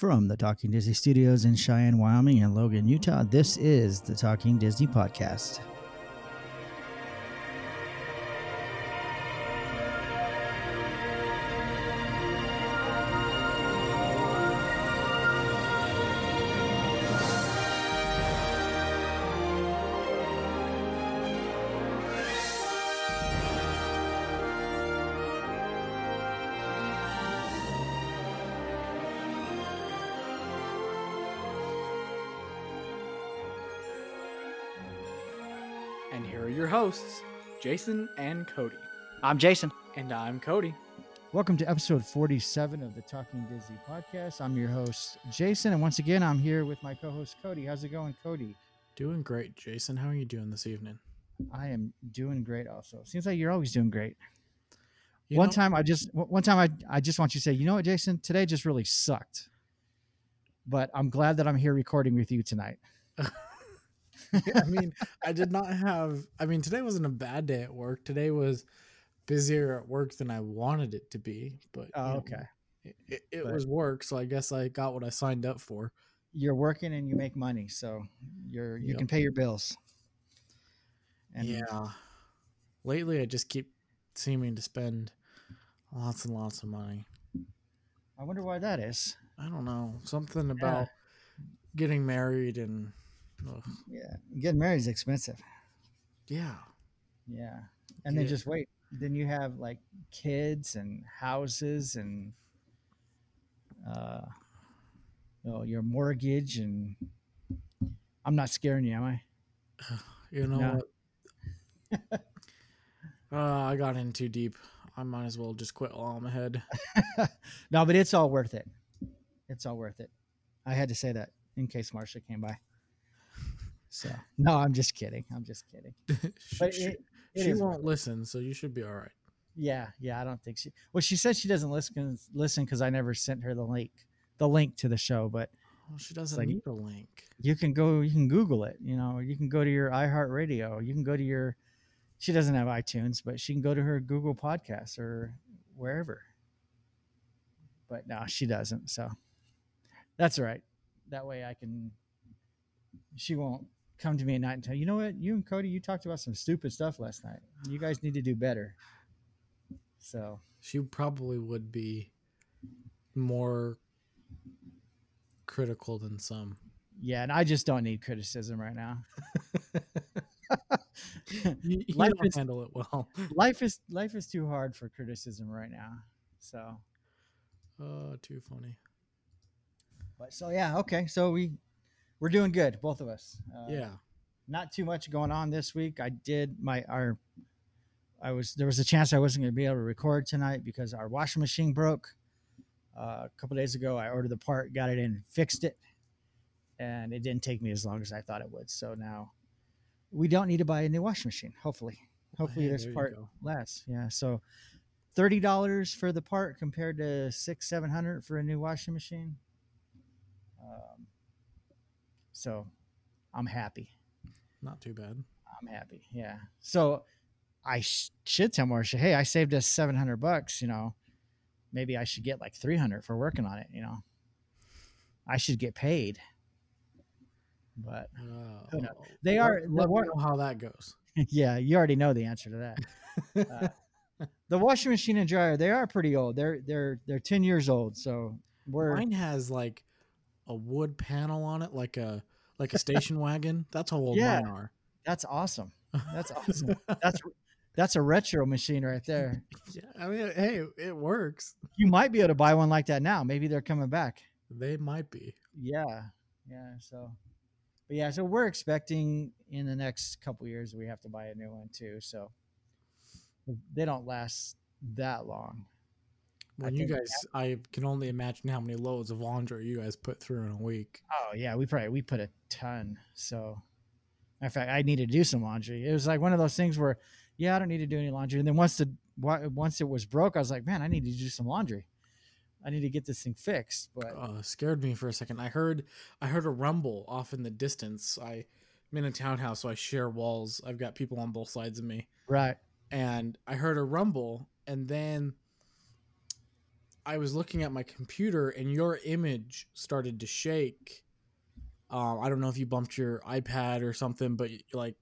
From the Talking Disney Studios in Cheyenne, Wyoming, and Logan, Utah, this is the Talking Disney Podcast. Jason and Cody. I'm Jason. And I'm Cody. Welcome to episode 47 of the Talking Disney Podcast. I'm your host, Jason, and once again, I'm here with my co host, Cody. How's it going, Cody? Doing great, Jason. How are you doing this evening? I am doing great also. Seems like you're always doing great. You one know- time I just one time I I just want you to say, you know what, Jason, today just really sucked. But I'm glad that I'm here recording with you tonight. I mean, I did not have. I mean, today wasn't a bad day at work. Today was busier at work than I wanted it to be. But Oh, know, okay. it, it, it But- was work, so I guess I got what I signed up for. You're working and you make money, so you're you Yep. can pay your bills. And yeah. Lately, I just keep seeming to spend lots and lots of money. I wonder why that is. I don't know something about getting married and ugh, Yeah. Getting married is expensive. yeah. Yeah. And then Yeah. just wait. Then you have like kids and houses and uh you know, your mortgage and I'm not scaring you, am I? You know No. what? uh, I got in too deep. I might as well just quit while I'm ahead. no, but it's all worth it. It's all worth it. I had to say that in case Marcia came by. So no, I'm just kidding. I'm just kidding. she But it, it she won't listen, so you should be all right. Yeah, yeah, I don't think she. Well, she said she doesn't listen listen because I never sent her the link, the link to the show. But Well, she doesn't like- need a link. you can go, you can Google it. You know, you can go to your iHeartRadio. You can go to your. She doesn't have iTunes, but she can go to her Google Podcasts or wherever. But no, she doesn't. So that's all right. That way I can. She won't come to me at night and tell you know what you and Cody you talked about some stupid stuff last night. You guys need to do better. So She probably would be more critical than some. Yeah, and I just don't need criticism right now. You, you Life don't is- handle it well. life is life is too hard for criticism right now. So, Oh, too funny. but so yeah, okay. So we we're doing good, both of us. Uh, yeah. not too much going on this week. I did my our I was there was a chance I wasn't going to be able to record tonight because our washing machine broke. Uh, a couple days ago, I ordered the part, got it in, fixed it, and it didn't take me as long as I thought it would. So now we don't need to buy a new washing machine. Hopefully, hopefully Hey, this part lasts. Yeah. So thirty dollars for the part compared to six seven hundred for a new washing machine. Um, so I'm happy. Not too bad. I'm happy. Yeah. So I sh- should tell Marcia, hey, I saved us 700 bucks. You know, maybe I should get like 300 for working on it. You know, I should get paid. But knows? They are- the Let me know how that goes. yeah, you already know the answer to that. Uh, the washing machine and dryer, they are pretty old. They're they're they're 10 years old. So we're Mine has like a wood panel on it, like a like a station wagon. That's how old Yeah. mine are. that's awesome. That's awesome. That's that's a retro machine right there. yeah, I mean, hey, it works. You might be able to buy one like that now. Maybe they're coming back. They might be. Yeah, yeah. So, but yeah, so we're expecting in the next couple years we have to buy a new one too. So they don't last that long. When you guys, I can only imagine how many loads of laundry you guys put through in a week. Oh yeah, we probably we put a ton. So, of fact, I needed to do some laundry. It was like one of those things where, yeah, I don't need to do any laundry. And then once the once it was broke, I was like, man, I need to do some laundry. I need to get this thing fixed. But Uh, scared me for a second. I heard, I heard a rumble off in the distance. I, I'm in a townhouse, so I share walls. I've got people on both sides of me. right, and I heard a rumble, and then I was looking at my computer and your image started to shake. Um, I don't know if you bumped your iPad or something, but like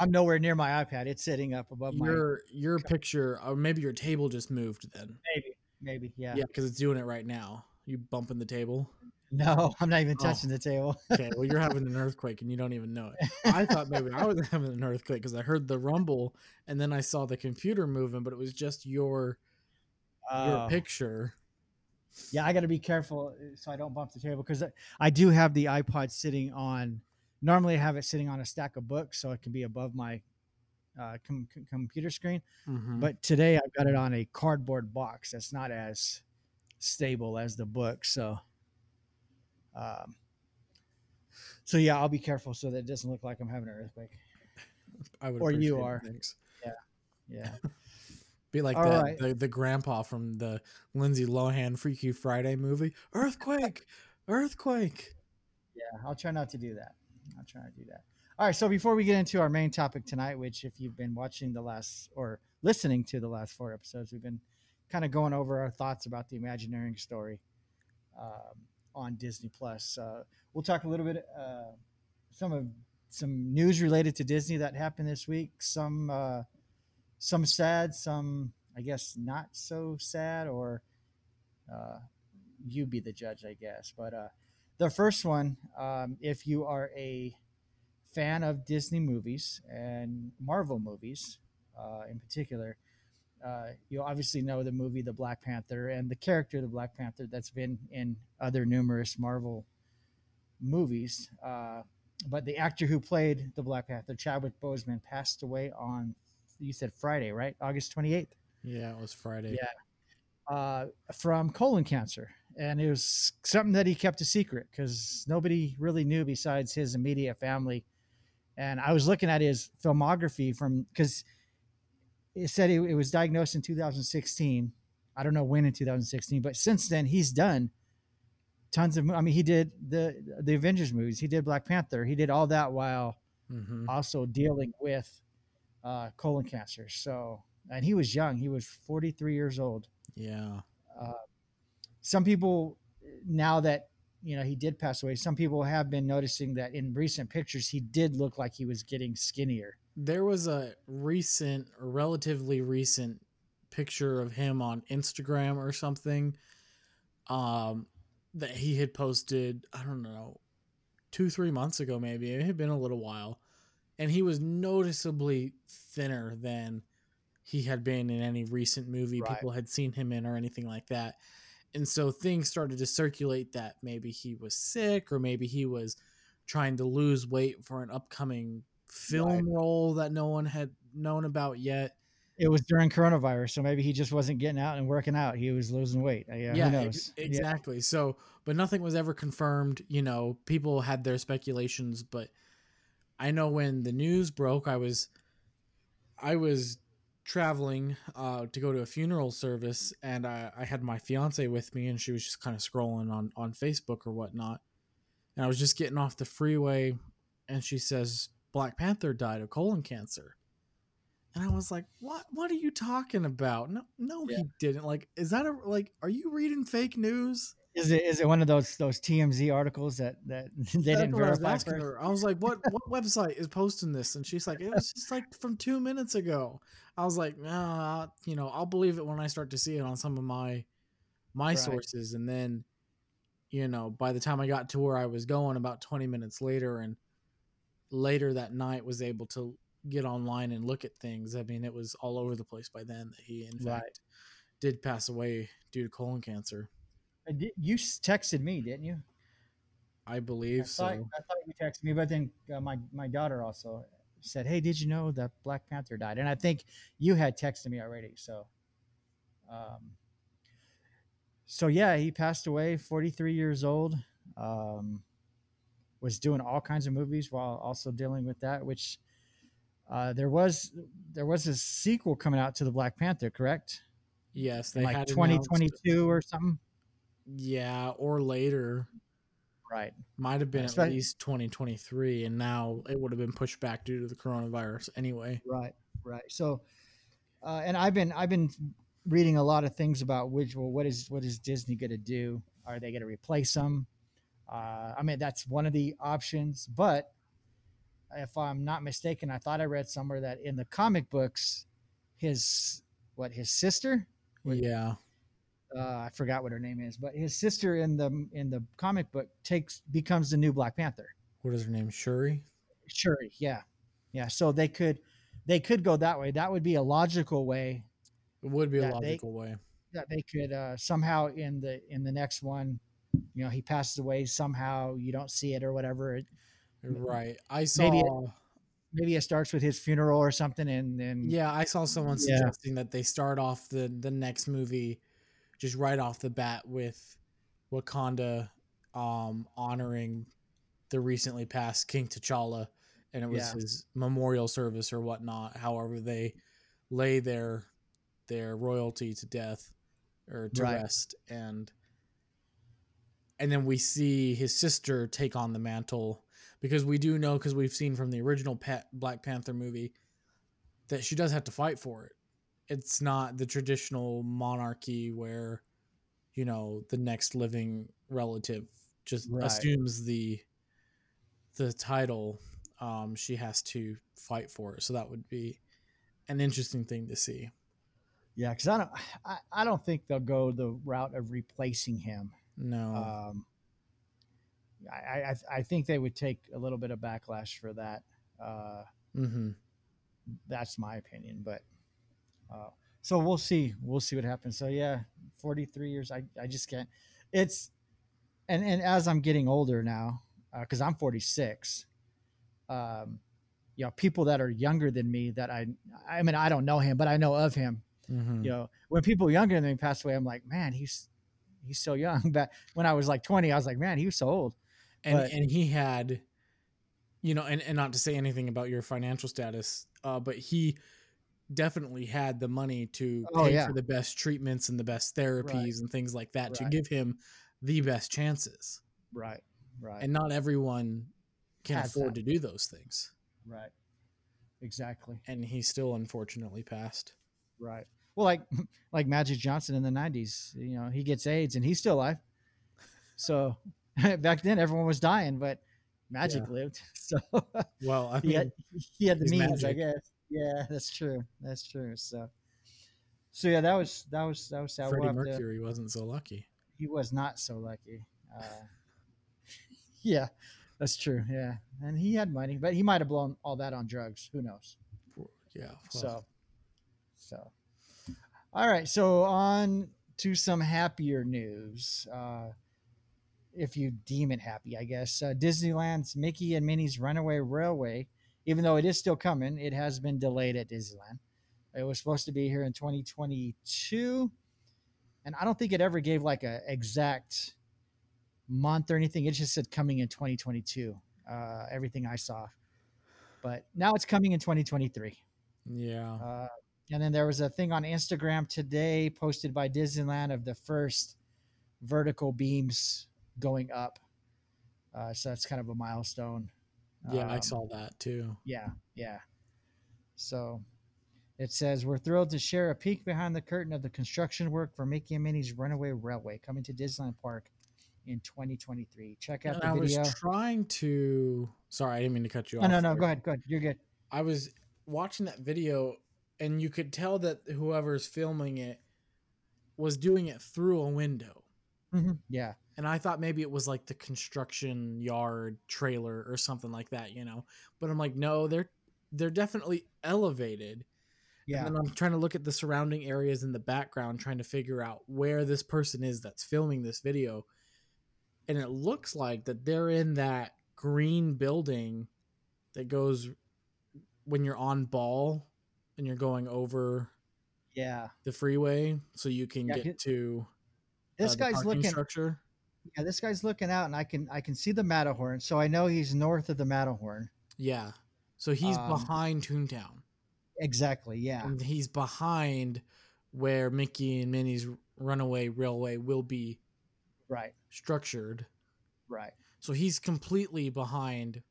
I'm nowhere near my iPad. It's sitting up above my your your picture, or maybe your table just moved. Then maybe, maybe, yeah. yeah, because it's doing it right now. You bumping the table. No, I'm not even Oh. touching the table. Okay, well you're having an earthquake and you don't even know it. I thought maybe I was having an earthquake because I heard the rumble and then I saw the computer moving, but it was just your your Oh. picture. Yeah, I got to be careful uh, so I don't bump the table because I, I do have the iPod sitting on. Normally, I have it sitting on a stack of books so it can be above my uh, com- com- computer screen. Mhm. But today I've got it on a cardboard box that's not as stable as the book. So, um, so yeah, I'll be careful so that it doesn't look like I'm having an earthquake. I would or you are. Thanks. Yeah. Be like that right. the, the grandpa from the Lindsay Lohan Freaky Friday movie. Earthquake, earthquake. Yeah, I'll try not to do that. I'll try not to do that. All right, so before we get into our main topic tonight, which if you've been watching the last or listening to the last four episodes, we've been kind of going over our thoughts about the Imagineering story um, on Disney Plus. Uh, we'll talk a little bit uh, some of some news related to Disney that happened this week. Some uh, some sad, some I guess not so sad, or uh, you be the judge, I guess. But uh, the first one, um, if you are a fan of Disney movies and Marvel movies uh, in particular, uh, you obviously know the movie The Black Panther and the character the Black Panther that's been in other numerous Marvel movies. Uh, but the actor who played the Black Panther, Chadwick Boseman, passed away on you said Friday, right? August twenty eighth Yeah, it was Friday. Yeah. uh, from colon cancer. And it was something that he kept a secret because nobody really knew besides his immediate family. And I was looking at his filmography from because it said it, it was diagnosed in 2016. I don't know when in 2016, but since then he's done tons of. I mean, he did the the Avengers movies. He did Black Panther. He did all that while hmm also dealing with uh, colon cancer. So, and he was young. He was 43 years old Yeah. uh, some people now that you know he did pass away some people have been noticing that in recent pictures he did look like he was getting skinnier There was a recent, relatively recent, picture of him on Instagram or something, um, that he had posted. I don't know, two three months ago, maybe it had been a little while, and he was noticeably thinner than he had been in any recent movie Right. people had seen him in or anything like that. And so things started to circulate that maybe he was sick or maybe he was trying to lose weight for an upcoming film role that no one had known about yet. it was during coronavirus so maybe he just wasn't getting out and working out he was losing weight Uh, yeah, who e- knows Yeah. exactly. So, but nothing was ever confirmed. You know, people had their speculations, but I know when the news broke, I was, I was traveling uh, to go to a funeral service, and I, I had my fiance with me, and she was just kind of scrolling on on Facebook or whatnot, and I was just getting off the freeway, and she says Black Panther died of colon cancer. And I was like, "What? What are you talking about? No, no, Yeah. he didn't. Like, is that a like? Are you reading fake news?" Is it is it one of those those TMZ articles that that they didn't what I was verify her. I was like, "What? What website is posting this?" And she's like, "It was just like from two minutes ago." I was like, "Nah, you know, I'll believe it when I start to see it on some of my my Right. sources." And then, you know, by the time I got to where I was going, about twenty minutes later, and later that night, was able to get online and look at things. I mean, it was all over the place by then that he, in Right. fact, did pass away due to colon cancer. Uh, you texted me didn't you I I believe thought, so. I thought you texted me, but then uh, my my daughter also said, "Hey, did you know that Black Panther died?" And I think you had texted me already. So, um, so yeah, he passed away, 43 years old. Um, was doing all kinds of movies while also dealing with that. Which uh, there was there was a sequel coming out to the Black Panther, correct? Yes, they like had 2022 or something. Yeah, or later. Right. Might have been at Especially- least 2023, and now it would have been pushed back due to the coronavirus anyway. Right, right. So, uh, and I've been I've been reading a lot of things about which well, what is what is Disney going to do? Are they going to replace them? Uh, I mean, that's one of the options. But if I'm not mistaken, I thought I read somewhere that in the comic books, his what his sister, Yeah. Uh, I forgot what her name is, but his sister in the in the comic book takes becomes the new Black Panther. What is her name? Shuri? Shuri, yeah, yeah. So they could they could go that way. That would be a logical way It would be a That they- logical way. that they could uh, somehow in the in the next one, you know, he passes away somehow. You don't see it or whatever. It, Right. I saw Maybe it- maybe it starts with his funeral or something, and then Yeah, I saw someone Yeah. suggesting that they start off the the next movie just right off the bat with Wakanda um honoring the recently passed King T'Challa and it was Yeah. his memorial service or whatnot. However, they lay their their royalty to death or to Right. rest and and then we see his sister take on the mantle because we do know because we've seen from the original Black Panther movie that she does have to fight for it. It's not the traditional monarchy where you know the next living relative just Right. assumes the the title um she has to fight for it so that would be an interesting thing to see yeah, because I don't I, I don't think they'll go the route of replacing him. no Um, I, I I think they would take a little bit of backlash for that. Uh, mm-hmm. that's my opinion, but uh, so we'll see. We'll see what happens. So yeah, forty three years. I I just can't. It's and and as I'm getting older now, because I'm forty six. Um, you know, people that are younger than me that I I mean I don't know him, but I know of him. Mm-hmm. You know, when people younger than me pass away, I'm like, man, he's he's so young. But when I was like twenty, I was like, man, he was so old. and But- and he had you know and, and not to say anything about your financial status uh but he definitely had the money to Oh, pay yeah. for the best treatments and the best therapies and things like that to give him the best chances Right. Right. and not everyone can Has afford that. to do those things right. Exactly. and he still unfortunately passed Right. Well, like like Magic Johnson in the '90s, you know, he gets AIDS and he's still alive. So back then, everyone was dying, but Magic lived. So well i he mean had he had the means, I guess. Yeah, that's true. That's true. So, so yeah, that was that was that was. We'll freddie to- mercury wasn't so lucky he was not so lucky. Uh, yeah, that's true. Yeah, and he had money, but he might have blown all that on drugs. Who knows? yeah well, So, so, all right. So on to some happier news, uh, if you deem it happy, I guess. Uh, Disneyland's Mickey and Minnie's Runaway Railway, even though it is still coming, it has been delayed at Disneyland. It was supposed to be here in 2022, and I don't think it ever gave like a exact month or anything. It just said coming in 2022. Uh, everything I saw, but now it's coming in 2023. yeah Uh, and then there was a thing on Instagram today posted by Disneyland of the first vertical beams going up. Uh, so that's kind of a milestone. Yeah i Um, saw that too Yeah, yeah. So it says we're thrilled to share a peek behind the curtain of the construction work for Mickey and Minnie's Runaway Railway coming to Disneyland Park in 2023. Check out and the video. i was trying to sorry i didn't mean to cut you no, off no, no. there. Go ahead. Go ahead. You're good. I was watching that video and you could tell that whoever's filming it was doing it through a window. Mhm. Yeah. And I thought maybe it was like the construction yard trailer or something like that, you know. But I'm like, no, they're they're definitely elevated. Yeah. And then I'm trying to look at the surrounding areas in the background, trying to figure out where this person is that's filming this video. And it looks like that they're in that green building that goes when you're on ball and you're going over Yeah. the freeway so you can Yeah, get to This uh, guy's looking. structure. Yeah, this guy's looking out, and I can I can see the Matterhorn, so I know he's north of the Matterhorn. Yeah. So he's Um, behind Toontown. Exactly. Yeah. And he's behind where Mickey and Minnie's Runaway Railway will be Right. structured. Right. So he's completely behind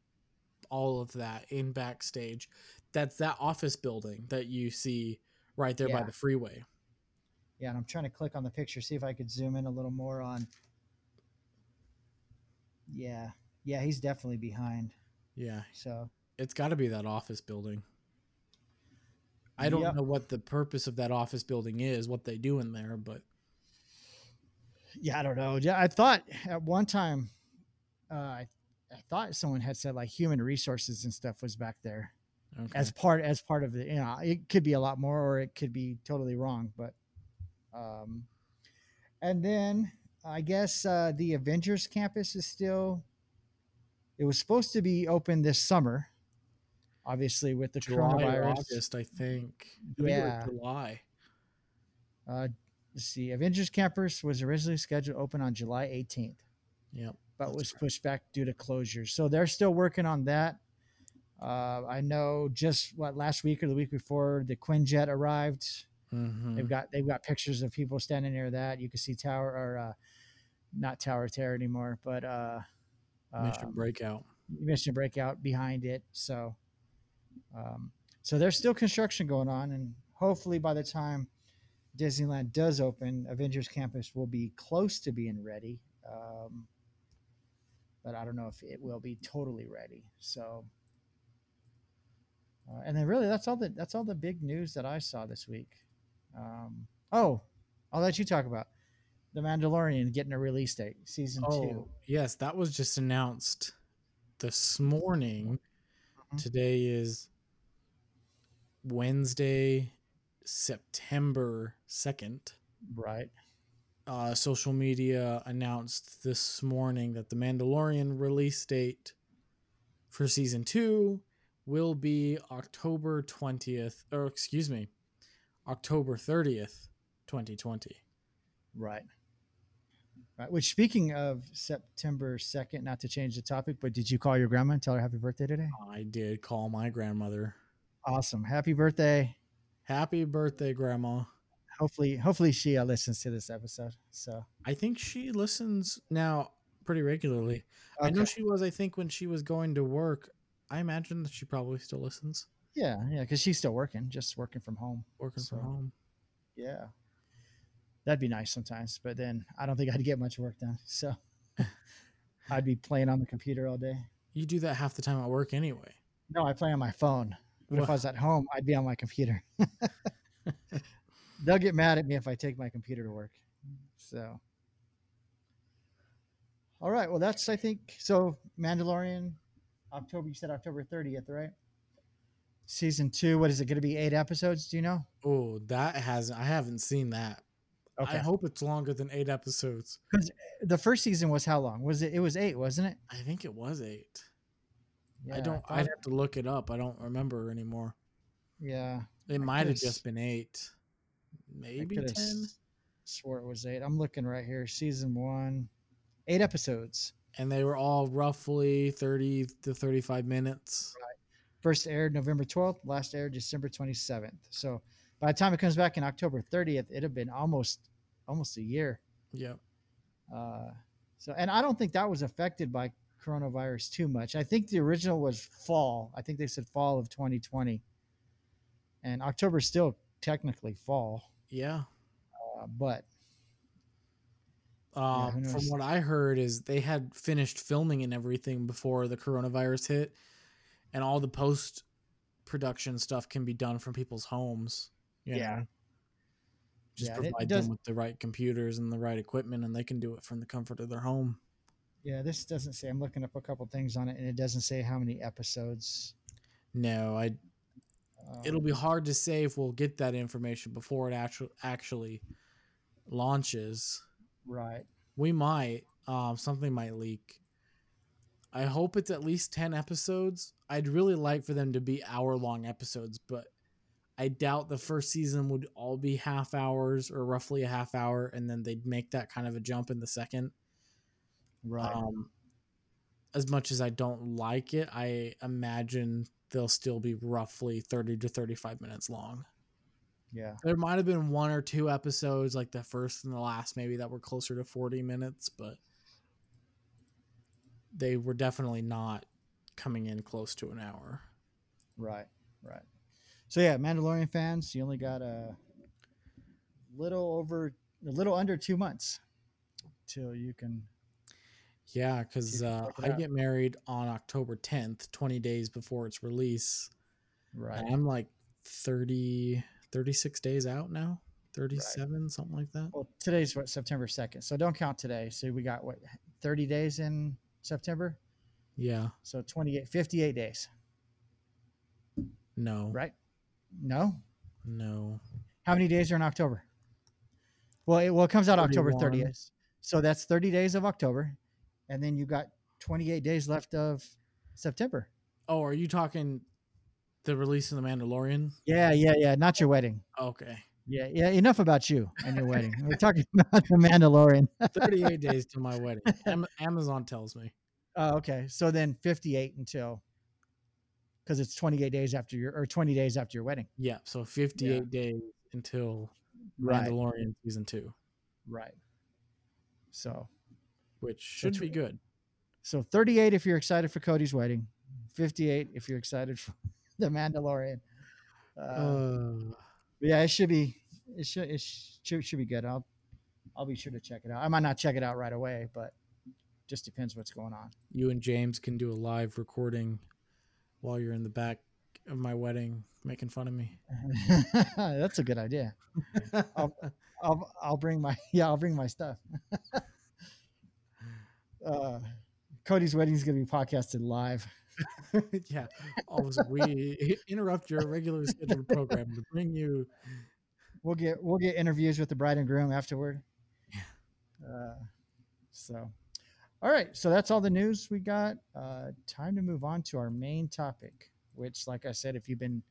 all of that in backstage. That's that office building that you see right there by the freeway. Yeah, and I'm trying to click on the picture, see if I could zoom in a little more on. Yeah, yeah, he's definitely behind. Yeah, So it's got to be that office building. I don't Yep. know what the purpose of that office building is, what they do in there, but yeah, I don't know. Yeah, I thought at one time, uh, I, I thought someone had said like human resources and stuff was back there okay. as part as part of the. You know, it could be a lot more, or it could be totally wrong. But, um, and then I guess uh, the Avengers campus is still. It was supposed to be open this summer. Obviously, with the July or coronavirus. August, I think. I think Yeah. July. Uh, let's see. Avengers Campus was originally scheduled to open on July 18th, Yep. but was right. pushed back due to closures. So they're still working on that. Uh, I know just what last week or the week before the Quinjet arrived. Mhm. They've got they've got pictures of people standing near that. You can see Tower or uh, not Tower of Terror anymore, but uh, Mission um, Breakout. Mission Breakout behind it. So, um, so there's still construction going on, and hopefully by the time Disneyland does open, Avengers Campus will be close to being ready. Um, but I don't know if it will be totally ready. So, uh, and then really that's all the that's all the big news that I saw this week. Um, oh, I'll let you talk about the Mandalorian getting a release date, season Oh, two. yes, that was just announced this morning. Mhm. Today is Wednesday, September 2nd. Right. Uh, social media announced this morning that the Mandalorian release date for season two will be October 20th, or excuse me, October 30th, 2020. Right. Right. Which, speaking of September 2nd, not to change the topic, but did you call your grandma and tell her happy birthday today? I did call my grandmother. Awesome. Happy birthday. Happy birthday, Grandma. Hopefully, hopefully she uh, listens to this episode. So, I think she listens now pretty regularly. I know she was, I think, when she was going to work. I imagine that she probably still listens, yeah, yeah, because she's still working, just working from home. working So- from home. Yeah. That'd be nice sometimes, but then I don't think I'd get much work done. So, I'd be playing on the computer all day. You do that half the time at work anyway. No, I play on my phone. But if I was at home, I'd be on my computer. They'll get mad at me if I take my computer to work. So, all right. Well, that's I think so. Mandalorian, October. You said October thirtieth, right? Season two. What is it going to be? Eight episodes? Do you know? Oh, that has I haven't seen that. Okay. I hope it's longer than eight episodes. Because eh, the first season was how long? Was it? It was eight, wasn't it? I think it was eight. Yeah, I don't. thought- I'd have to look it up. I don't remember anymore. yeah. It might have just been eight, maybe ten. Swore it was eight. I'm looking right here. Season one, eight episodes. And they were all roughly thirty to thirty-five minutes. First aired November 12th, last aired December 27th. So by the time it comes back in October 30th, it'd have been almost almost a year. Yeah. Uh, so and I don't think that was affected by coronavirus too much. I think the original was fall. I think they said fall of 2020. And October's still technically fall, Yeah. uh, but Um, who from what I heard, is they had finished filming and everything before the coronavirus hit, and all the post production stuff can be done from people's homes. Yeah. know? Just Yeah, provide does- them with the right computers and the right equipment, and they can do it from the comfort of their home. yeah, this doesn't say. I'm looking up a couple things on it, and it doesn't say how many episodes. No, I. Um, It'll be hard to say if we'll get that information before it actually actually launches. right. We might. Um, something might leak. I hope it's at least 10 episodes. I'd really like for them to be hour long episodes, but I doubt the first season would all be half hours or roughly a half hour, and then they'd make that kind of a jump in the second. Right. Um, as much as I don't like it, I imagine they'll still be roughly 30 to 35 minutes long. yeah. There might have been one or two episodes, like the first and the last, maybe that were closer to 40 minutes, but they were definitely not coming in close to an hour. Right, right. So yeah, Mandalorian fans, you only got a little over, a little under two months till you can. Yeah, because uh, I get married on October 10th, 20 days before its release. Right. And I'm like 30, 36 days out now, 37, something like that. Well, today's what September second, so don't count today. So we got what thirty days in September, Yeah, so 28, 58 days, no, right? No, no. how many days are in October? Well, it, well, it comes out October thirtieth, so that's thirty days of October, and then you got twenty eight days left of September. Oh, are you talking the release of The Mandalorian? Yeah, yeah, yeah. Not your wedding. Okay. Yeah, yeah. Enough about you and your wedding. We're talking about the Mandalorian. 38 days to my wedding. Am- Amazon tells me. Oh, okay. So then 58 until because it's 28 days after your or 20 days after your wedding. Yeah, so 58 days until Right. Mandalorian season two, Right. So which should be good. so 38 if you're excited for Cody's wedding, 58 if you're excited for the Mandalorian. Uh, Uh, yeah, it should be it should it should, should be good. I'll I'll be sure to check it out. I might not check it out right away, but just depends what's going on. you and James can do a live recording while you're in the back of my wedding making fun of me. That's a good idea. I'll, I'll I'll bring my yeah I'll bring my stuff. uh, Cody's wedding is gonna be podcasted live. yeah. Also, we interrupt your regular scheduled program to bring you. We'll get we'll get interviews with the bride and groom afterward. Uh, so, all right. So that's all the news we got. Uh, time to move on to our main topic, which, like I said, if you've been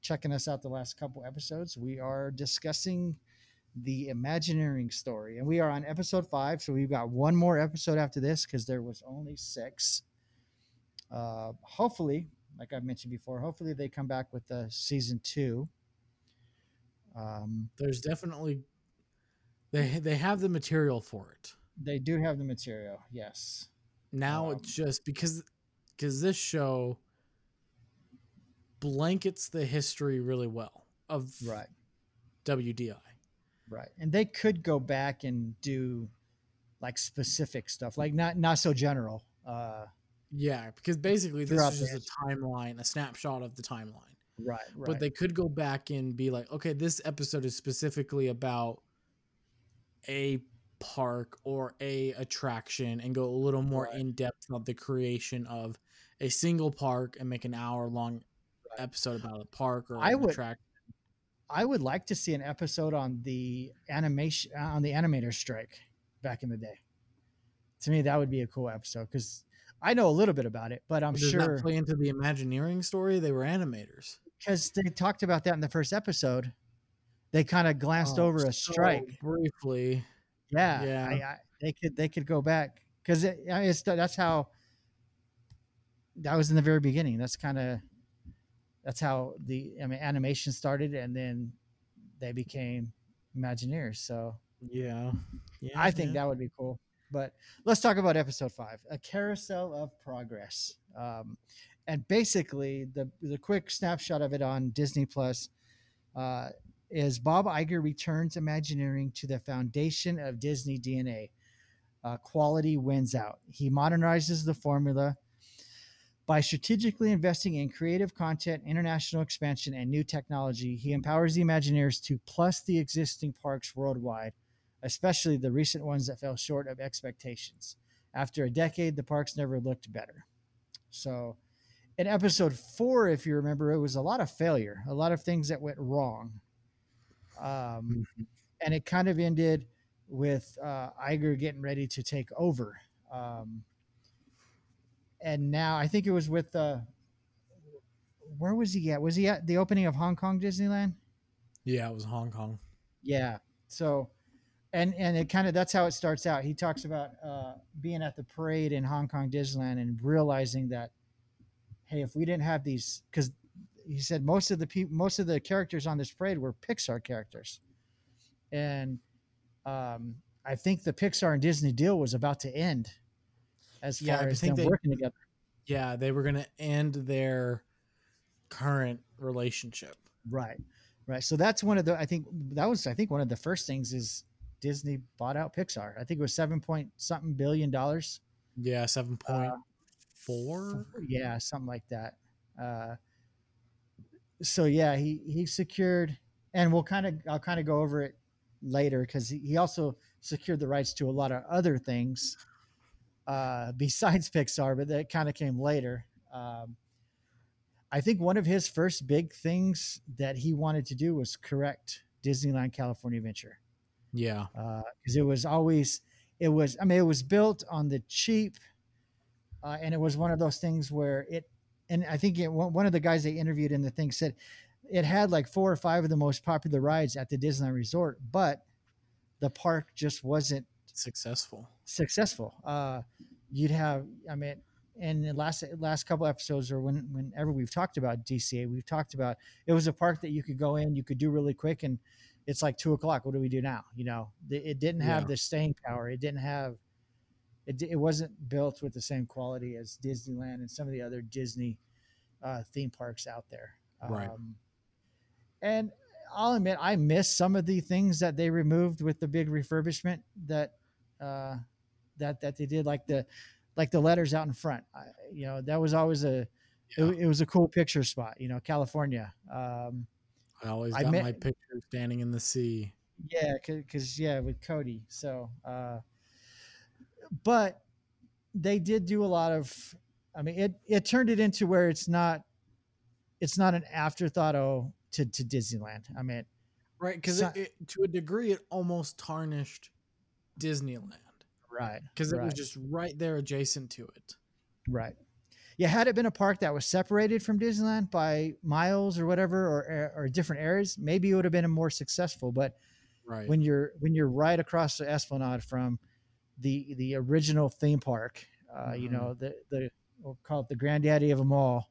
checking us out the last couple episodes, we are discussing the Imagineering story, and we are on episode five. So we've got one more episode after this because there was only six. Uh, hopefully, like I mentioned before, hopefully they come back with a season two. Um, There's definitely they they have the material for it. They do have the material, yes. Now Um, it's just because because this show blankets the history really well of Right, WDI. right. And they could go back and do like specific stuff, like not not so general. Uh, Yeah, because basically this is just a timeline, a snapshot of the timeline. Right, right. But they could go back and be like, okay, this episode is specifically about a park or a attraction and go a little more Right. in depth of the creation of a single park and make an hour long Right. episode about a park or I an would- attraction. I would like to see an episode on the animation uh, on the animator strike back in the day. To me, that would be a cool episode because I know a little bit about it, but I'm Does sure play into the Imagineering story? They were animators. Because they talked about that in the first episode. They kind of glanced Oh, over a strike. briefly. Yeah, Yeah. I, I, they could they could go back because it, it's that's how that was in the very beginning. That's kind of that's how the I mean animation started, and then they became Imagineers. So Yeah. yeah I think yeah. that would be cool. But let's talk about episode five, a carousel of progress. Um, and basically, the the quick snapshot of it on Disney Plus uh, is Bob Iger returns Imagineering to the foundation of Disney DNA. Uh, quality wins out. He modernizes the formula by strategically investing in creative content, international expansion, and new technology. He empowers the Imagineers to plus the existing parks worldwide especially the recent ones that fell short of expectations. After a decade, the parks never looked better. So, in episode four, if you remember, it was a lot of failure, a lot of things that went wrong. Um, and it kind of ended with uh, Iger getting ready to take over. Um, and now I think it was with uh, where was he at? Was he at the opening of Hong Kong Disneyland? Yeah, it was Hong Kong. Yeah. So, and and it kind of that's how it starts out. He talks about uh, being at the parade in Hong Kong Disneyland and realizing that, hey, if we didn't have these, because he said most of the people, most of the characters on this parade were Pixar characters, and um, I think the Pixar and Disney deal was about to end, as Yeah, far I as them they- working together. Yeah, they were going to end their current relationship. Right. right. So that's one of the. I think that was. I think one of the first things is Disney bought out Pixar. I think it was seven point something billion dollars. Yeah, seven point four. Yeah, something like that. Uh, so yeah, he he secured, and we'll kind of I'll kind of go over it later because he, he also secured the rights to a lot of other things uh, besides Pixar, but that kind of came later. Um, I think one of his first big things that he wanted to do was correct Disneyland California Adventure Yeah, because it was always it was I mean it was built on the cheap, uh, and it was one of those things where it and I think it, one of the guys they interviewed in the thing said it had like four or five of the most popular rides at the Disneyland Resort, but the park just wasn't successful. successful. Uh, you'd have, I mean, in the last last couple episodes, or when whenever we've talked about DCA, we've talked about it was a park that you could go in, you could do really quick, and it's like two o'clock. What do we do now? You know, it didn't have Yeah. the staying power. It didn't have. It, it wasn't built with the same quality as Disneyland and some of the other Disney uh, theme parks out there. Right. Um, and I'll admit, I miss some of the things that they removed with the big refurbishment that uh, that that they did, like the like the letters out in front. I, you know, that was always a Yeah. it, it was a cool picture spot. You know, California. Um, I always I got met- my picture standing in the sea. yeah, because yeah, with Cody. So, uh, but they did do a lot of. I mean, it it turned it into where it's not, it's not an afterthought. Oh, to to Disneyland. I mean, Right, because So- it, it, to a degree, it almost tarnished Disneyland right, because it was just right there adjacent to it. Right. Yeah, had it been a park that was separated from Disneyland by miles or whatever, or or different areas, maybe it would have been a more successful. But Right. when you're when you're right across the Esplanade from the the original theme park, uh, you Mhm. know the the we'll call it the granddaddy of them all.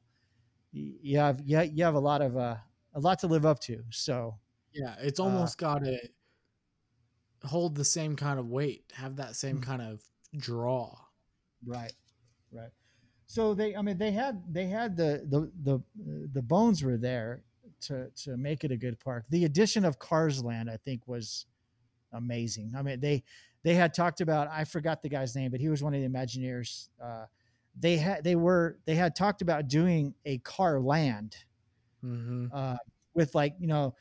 You have you have, you have a lot of uh, a lot to live up to. So yeah, it's uh, almost got to hold the same kind of weight, have that same Mhm. kind of draw. Right, right. So they, I mean, they had they had the the the the bones were there to to make it a good park. The addition of Cars Land, I think, was amazing. I mean, they they had talked about I forgot the guy's name, but he was one of the Imagineers. Uh, they had they were they had talked about doing a car land hmm uh, with like you know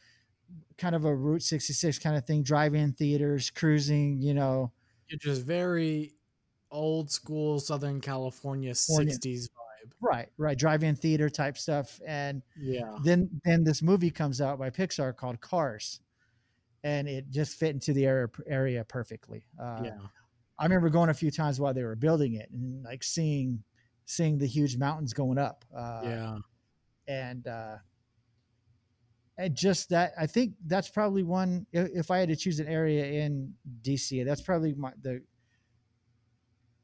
kind of a Route 66 kind of thing, drive-in theaters, cruising, you know, It's just very old school Southern California California. 60s vibe. right, right, drive-in theater type stuff, and Yeah. then then this movie comes out by Pixar called Cars, and it just fit into the area area perfectly. Uh, yeah. I remember going a few times while they were building it and like seeing seeing the huge mountains going up. Uh, yeah. and uh, and just that I think that's probably one. If, if I had to choose an area in DC, that's probably my the.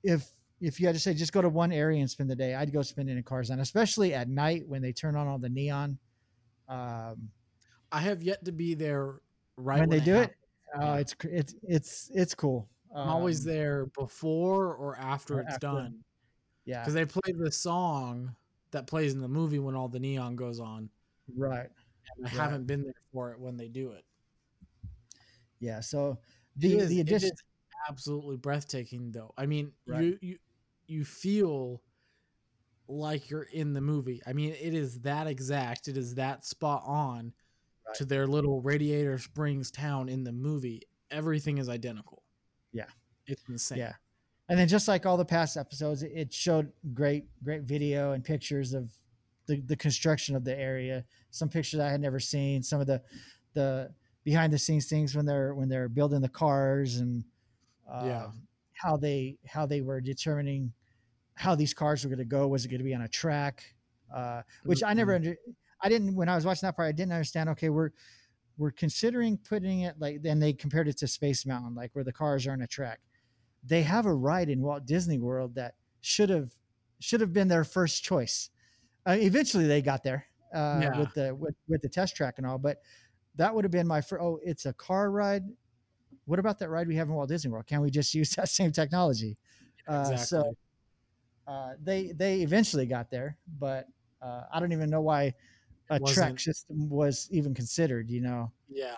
If if you had to say just go to one area and spend the day, I'd go spend it in Cars Land, especially at night when they turn on all the neon. Um, I have yet to be there right when they do it, happens. oh, Yeah. it's it's it's it's cool. I'm always Um, there before or after or it's after. done. Yeah, Because they play the song that plays in the movie when all the neon goes on. right. And I Right. haven't been there for it when they do it. Yeah, so the is- the addition. is absolutely breathtaking though. I mean, Right. you you you feel like you're in the movie. I mean, it is that exact. It is that spot on Right. to their little Radiator Springs town in the movie. Everything is identical. Yeah. It's insane. Yeah. and then just like all the past episodes it- showed great great video and pictures of the, the construction of the area some pictures i had never seen some of the the behind the scenes things when they're when they're building the cars and uh, Yeah. how they how they were determining how these cars were going to go was it going to be on a track uh, which i never under, i didn't when i was watching that part i didn't understand okay we're we're considering putting it like then they compared it to space mountain like where the cars are on a track they have a ride in Walt Disney World that should have should have been their first choice. Uh, eventually, they got there uh, Yeah. with the with, with the test track and all, but that would have been my first. Oh, it's a car ride. What about that ride we have in Walt Disney World? Can we just use that same technology? Uh, Exactly. so uh, they they eventually got there, but uh, I don't even know why a track system was even considered. You know, Yeah.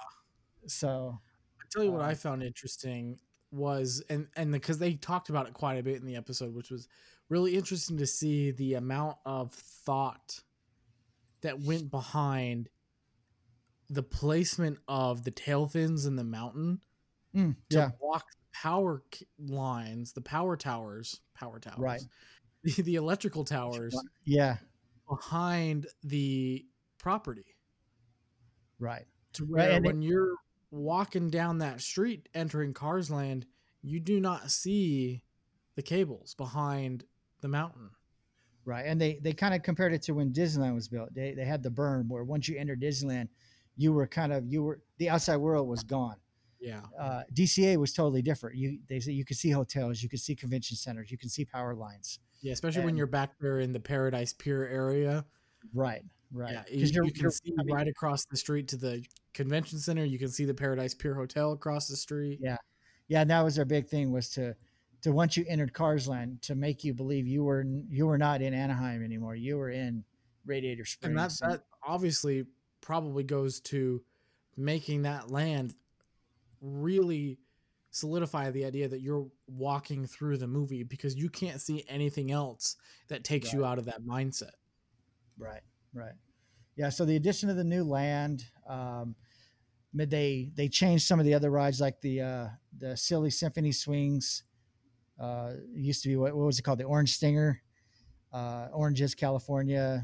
so I tell you what Uh, I found interesting was and and because they talked about it quite a bit in the episode, which was really interesting to see the amount of thought that went behind the placement of the tail fins in the mountain mm, to yeah, block the power lines, the power towers, power towers, Right. the, the electrical towers yeah, behind the property. right, to where and it- when you're walking down that street entering Cars Land, you do not see the cables behind the mountain. right. And they they kind of compared it to when Disneyland was built. They they had the berm where once you entered Disneyland, you were kind of you were the outside world was gone. Yeah. uh, DCA was totally different. You they said you could see hotels, you could see convention centers, you can see power lines. Yeah, especially when you're back there in the Paradise Pier area. Right, right. Yeah, you, you can see I mean, right across the street to the convention center. You can see the Paradise Pier Hotel across the street. Yeah. yeah, and that was their big thing was to to once you entered Cars Land to make you believe you were you were not in Anaheim anymore. You were in Radiator Springs. and that that obviously probably goes to making that land really solidify the idea that you're walking through the movie because you can't see anything else that takes you out of that mindset. Right, right. Yeah, so the addition of the new land, um, they they changed some of the other rides like the uh, the silly symphony swings. Uh, used to be what, what was it called? The Orange Stinger, uh, Oranges, California.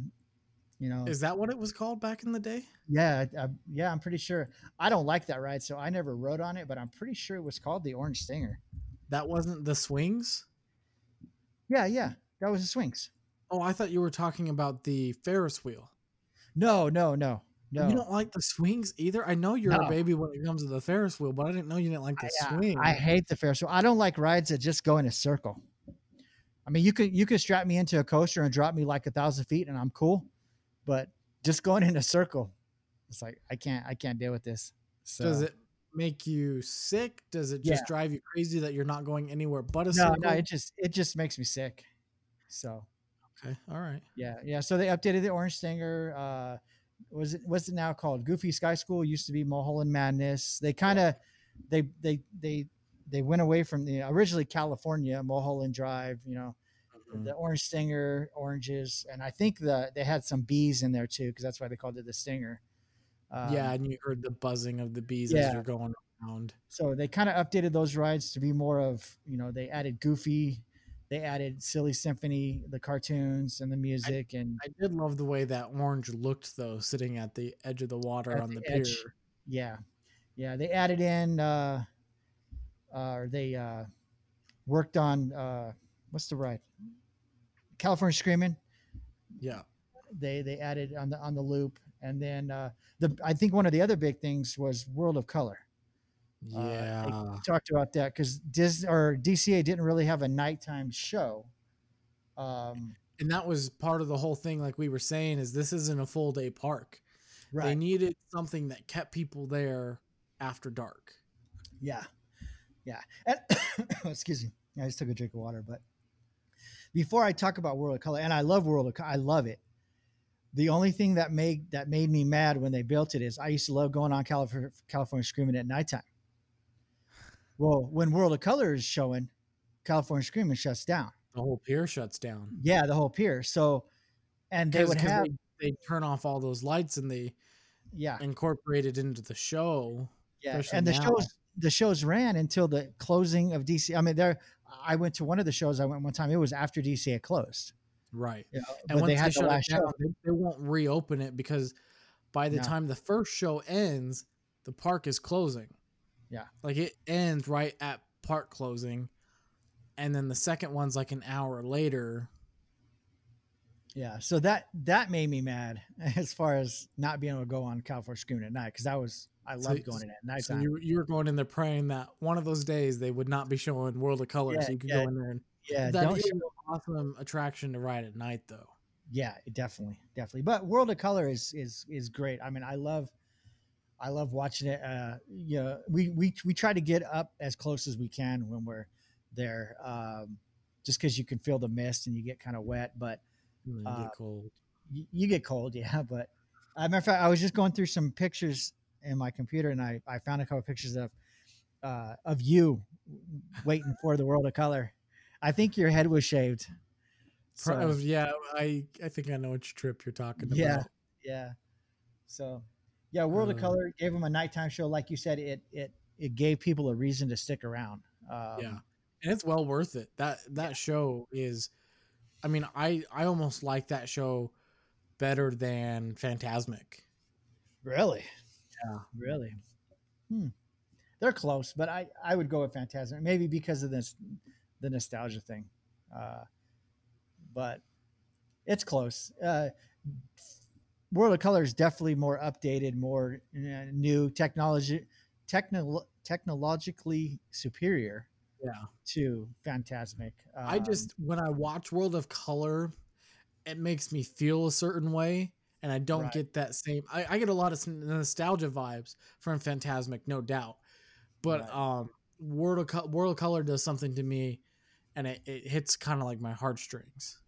You know, Is that what it was called back in the day? yeah, I, yeah. I'm pretty sure. I don't like that ride, so I never rode on it. But I'm pretty sure it was called the Orange Stinger. That wasn't the swings? Yeah, yeah, that was the swings. Oh, I thought you were talking about the Ferris wheel. No, no, no, no. You don't like the swings either? I know you're No. a baby when it comes to the Ferris wheel, but I didn't know you didn't like the I, uh, swing. I hate the Ferris wheel. I don't like rides that just go in a circle. I mean, you could you could strap me into a coaster and drop me like a thousand feet, and I'm cool. But just going in a circle, it's like I can't I can't deal with this. So, Does it make you sick? Does it just Yeah. drive you crazy that you're not going anywhere but a No, circle? no, it just it just makes me sick. So okay, all right. yeah, yeah. So they updated the Orange Stinger. Uh, was it what's it now called? Goofy Sky School used to be Mulholland Madness. They kind of they they they they went away from the originally California Mulholland Drive. You know. Mhm. the orange stinger oranges and i think the they had some bees in there too because that's why they called it the stinger um, yeah, and you heard the buzzing of the bees yeah. as you're going around. so they kind of updated those rides to be more of you know they added goofy they added silly symphony the cartoons and the music and I did love the way that orange looked though, sitting at the edge of the water on the the, pier. edge. yeah yeah they added in uh uh or they uh worked on uh what's the ride california screaming Yeah. they they added on the on the loop and then uh the i think one of the other big things was world of color Uh, Yeah. talked about that because disney or dca didn't really have a nighttime show um and that was part of the whole thing, like we were saying, is this isn't a full day park. They needed something that kept people there after dark. yeah yeah and excuse me i just took a drink of water but before i talk about world of color and i love world of color i love it the only thing that made that made me mad when they built it is i used to love going on california, california screaming at nighttime well when world of color is showing california screaming shuts down The whole pier shuts down. yeah the whole pier so and they would have they, turn off all those lights and they yeah incorporate it into the show. yeah and the now. shows the shows ran until the closing of dc i mean there i went to one of the shows i went one time it was after dc had closed Right. you know, And but they had they the shut last down, show they, they won't reopen it because by the No. time the first show ends, the park is closing. Yeah. Like it ends right at park closing. And then the second one's like an hour later. yeah so that that made me mad as far as not being able to go on california screaming at night because that was i So- loved going in at night So you, you were going in there praying that one of those days they would not be showing World of Color. Yeah, so you could yeah. go in there and yeah that is an awesome attraction to ride at night though. yeah definitely definitely but world of color is is is great i mean i love i love watching it uh yeah we we we try to get up as close as we can when we're there um just because you can feel the mist and you get kind of wet but You Uh, get cold. you, you get cold yeah but a matter of fact, I was just going through some pictures in my computer, and I, I found a couple pictures of uh, of you waiting for the world of color. I think your head was shaved. Pro- yeah, I I think I know which trip you're talking about. Yeah, yeah. So, yeah, World of Um, Color gave them a nighttime show. Like you said, it it it gave people a reason to stick around. Um, yeah and it's well worth it that that show is i mean i i almost like that show better than phantasmic Really? Yeah. Really? Hmm. They're close, but I, I would go with Phantasm, maybe because of this the nostalgia thing. Uh, but it's close. Uh, World of Color is definitely more updated, more uh, new technology, techno- technologically superior yeah to Phantasmic. i Um, just when i watch world of color it makes me feel a certain way and i don't Right. get that same I, I get a lot of nostalgia vibes from phantasmic no doubt but Right. um world of, Co- world of color does something to me and it, it hits kind of like my heartstrings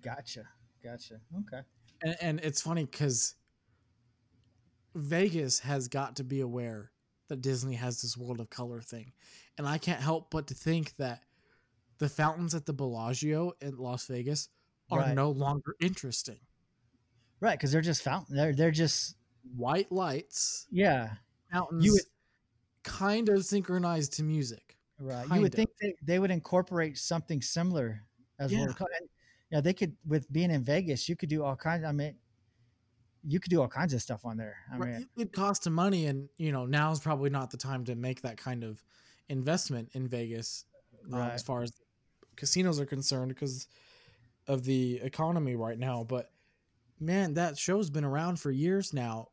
gotcha, gotcha. Okay. And, and it's funny because Vegas has got to be aware that Disney has this World of Color thing, and I can't help but to think that the fountains at the Bellagio in Las Vegas are Right. no longer interesting. Right, because they're just fountain. They're they're just White lights, yeah. fountains, would- kind of synchronized to music. Right. you would of. think they, they would incorporate something similar as Yeah. World of And, yeah, they could with being in Vegas, you could do all kinds. I mean, you could do all kinds of stuff on there. I Right, mean, it, costs them money, and you know now is probably not the time to make that kind of investment in Vegas, um, Right. as far as casinos are concerned, because of the economy right now. But man, that show's been around for years now,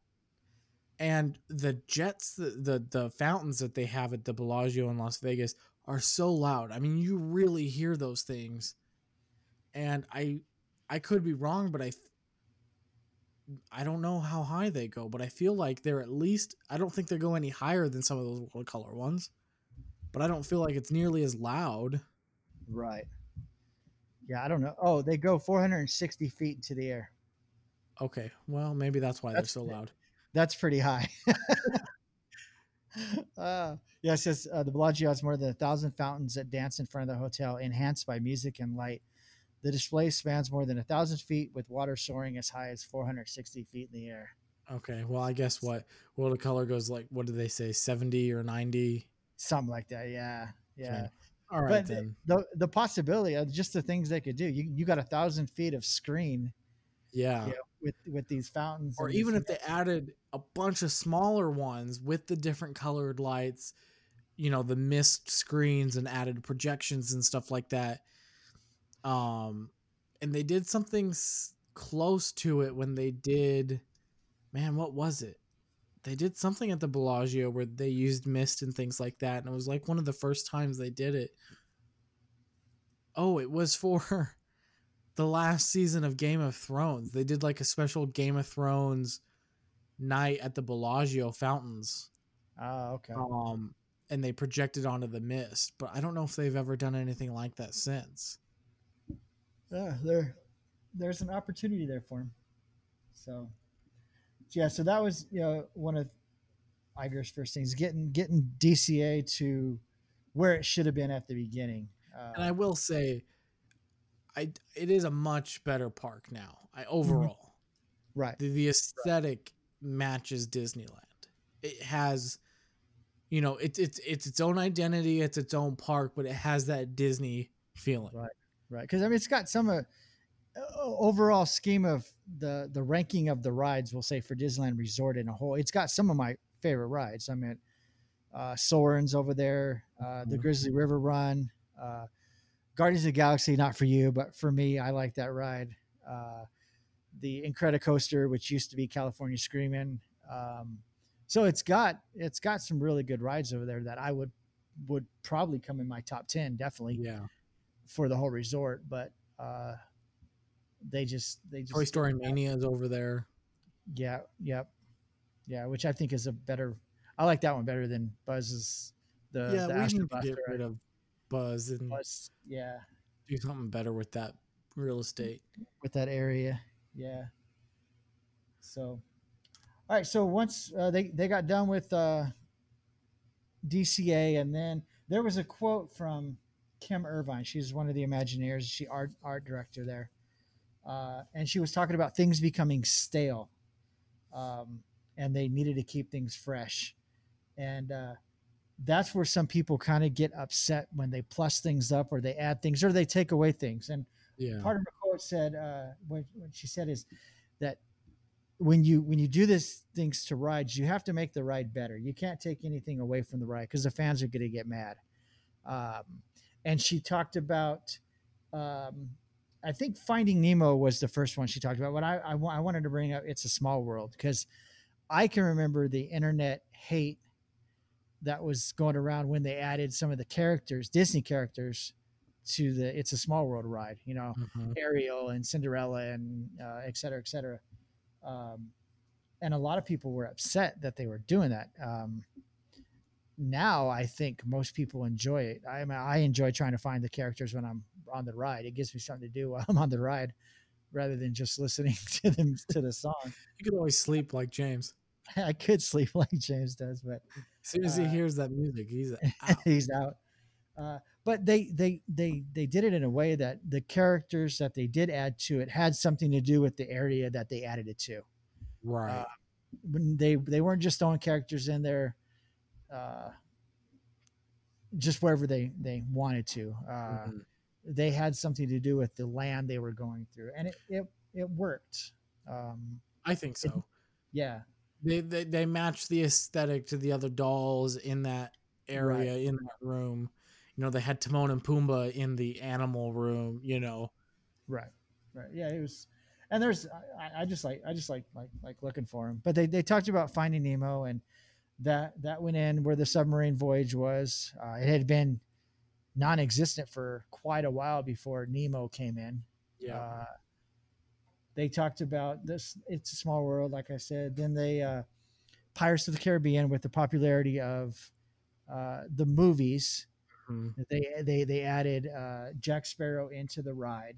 and the jets, the the, the fountains that they have at the Bellagio in Las Vegas are so loud. I mean, you really hear those things, and I I could be wrong, but I I don't know how high they go, but I feel like they're at least I don't think they go any higher than some of those color ones. But I don't feel like it's nearly as loud. right. Yeah, I don't know. Oh, they go 460 feet into the air. Okay, well maybe that's why That's- they're so loud. That's pretty high. uh, yes, yes. Uh, the Bellagio has more than a thousand fountains that dance in front of the hotel, enhanced by music and light. The display spans more than a thousand feet, with water soaring as high as 460 feet in the air. Okay, well I guess what World of Color goes like what do they say, seventy or ninety? Something like that. Yeah, yeah. Okay. All right but the- then. the the possibility of just the things they could do. You you got a thousand feet of screen Yeah. you know, with with these fountains, Or even if they added a bunch of smaller ones with the different colored lights, you know, the mist screens and added projections and stuff like that. Um, and they did something s- close to it when they did, man, what was it? They did something at the Bellagio where they used mist and things like that, and it was like one of the first times they did it. Oh, it was for the last season of Game of Thrones. They did like a special Game of Thrones night at the Bellagio fountains. oh okay, Um and they projected onto the mist, but I don't know if they've ever done anything like that since. Yeah, there there's an opportunity there for him. So yeah, so that was you know one of Iger's first things, getting getting DCA to where it should have been at the beginning. Uh, And I will say I it is a much better park now. I overall. right, The, the aesthetic matches Disneyland. It has you know, it's it's it's its own identity, it's its own park, but it has that Disney feeling. Right. Right, because I mean it's got some uh, overall scheme of the the ranking of the rides. We'll say for Disneyland Resort in a whole, it's got some of my favorite rides. I mean, uh, Soarin's over there, uh, the Mhm. Grizzly River Run, uh, Guardians of the Galaxy. Not for you, but for me, I like that ride. Uh, the Incredicoaster, which used to be California Screaming. Um, so it's got it's got some really good rides over there that I would would probably come in my top ten, definitely Yeah. For the whole resort, but uh, they just they just Toy Story Mania is over there. Yeah, yep, yeah, which I think is a better. I like that one better than Buzz's. The yeah, the we need to get rid of Buzz and Buzz, yeah, do something better with that real estate. with that area, yeah. So, All right, so once uh, they they got done with uh, DCA, and then there was a quote from Kim Irvine. She's one of the Imagineers. She art art director there, uh, and she was talking about things becoming stale, um, and they needed to keep things fresh, and uh, that's where some people kind of get upset when they plus things up or they add things or they take away things. And Yeah. part of her quote said uh, what, what she said is that when you when you do this things to rides you have to make the ride better you can't take anything away from the ride because the fans are going to get mad um, and she talked about um, i think finding nemo was the first one she talked about but I, I, I wanted to bring up it's a small world because i can remember the internet hate that was going around when they added some of the characters disney characters to the it's a small world ride you know Mhm. Ariel and Cinderella and uh, et cetera, et cetera. Um, and a lot of people were upset that they were doing that. Um, now I think most people enjoy it. I mean, I enjoy trying to find the characters when I'm on the ride. It gives me something to do while I'm on the ride, rather than just listening to them to the song. You could always sleep like James. I could sleep like James does, but As soon as he Uh, hears that music, he's out. he's out. Uh, but they they they they did it in a way that the characters that they did add to it had something to do with the area that they added it to. right. when they they weren't just throwing characters in there uh just wherever they they wanted to uh Mhm. they had something to do with the land they were going through and it it, it worked um I think so. yeah They, they they match the aesthetic to the other dolls in that area in that room. You know, they had Timon and Pumbaa in the animal room. You know, right right yeah it was and there's I, I just like i just like like like looking for him but they they talked about finding nemo and that that went in where the submarine voyage was uh, it had been non-existent for quite a while before nemo came in yeah, Uh, they talked about this. It's a small world, like I said. Then they uh, Pirates of the Caribbean with the popularity of uh, the movies. Mhm. They they they added uh, Jack Sparrow into the ride,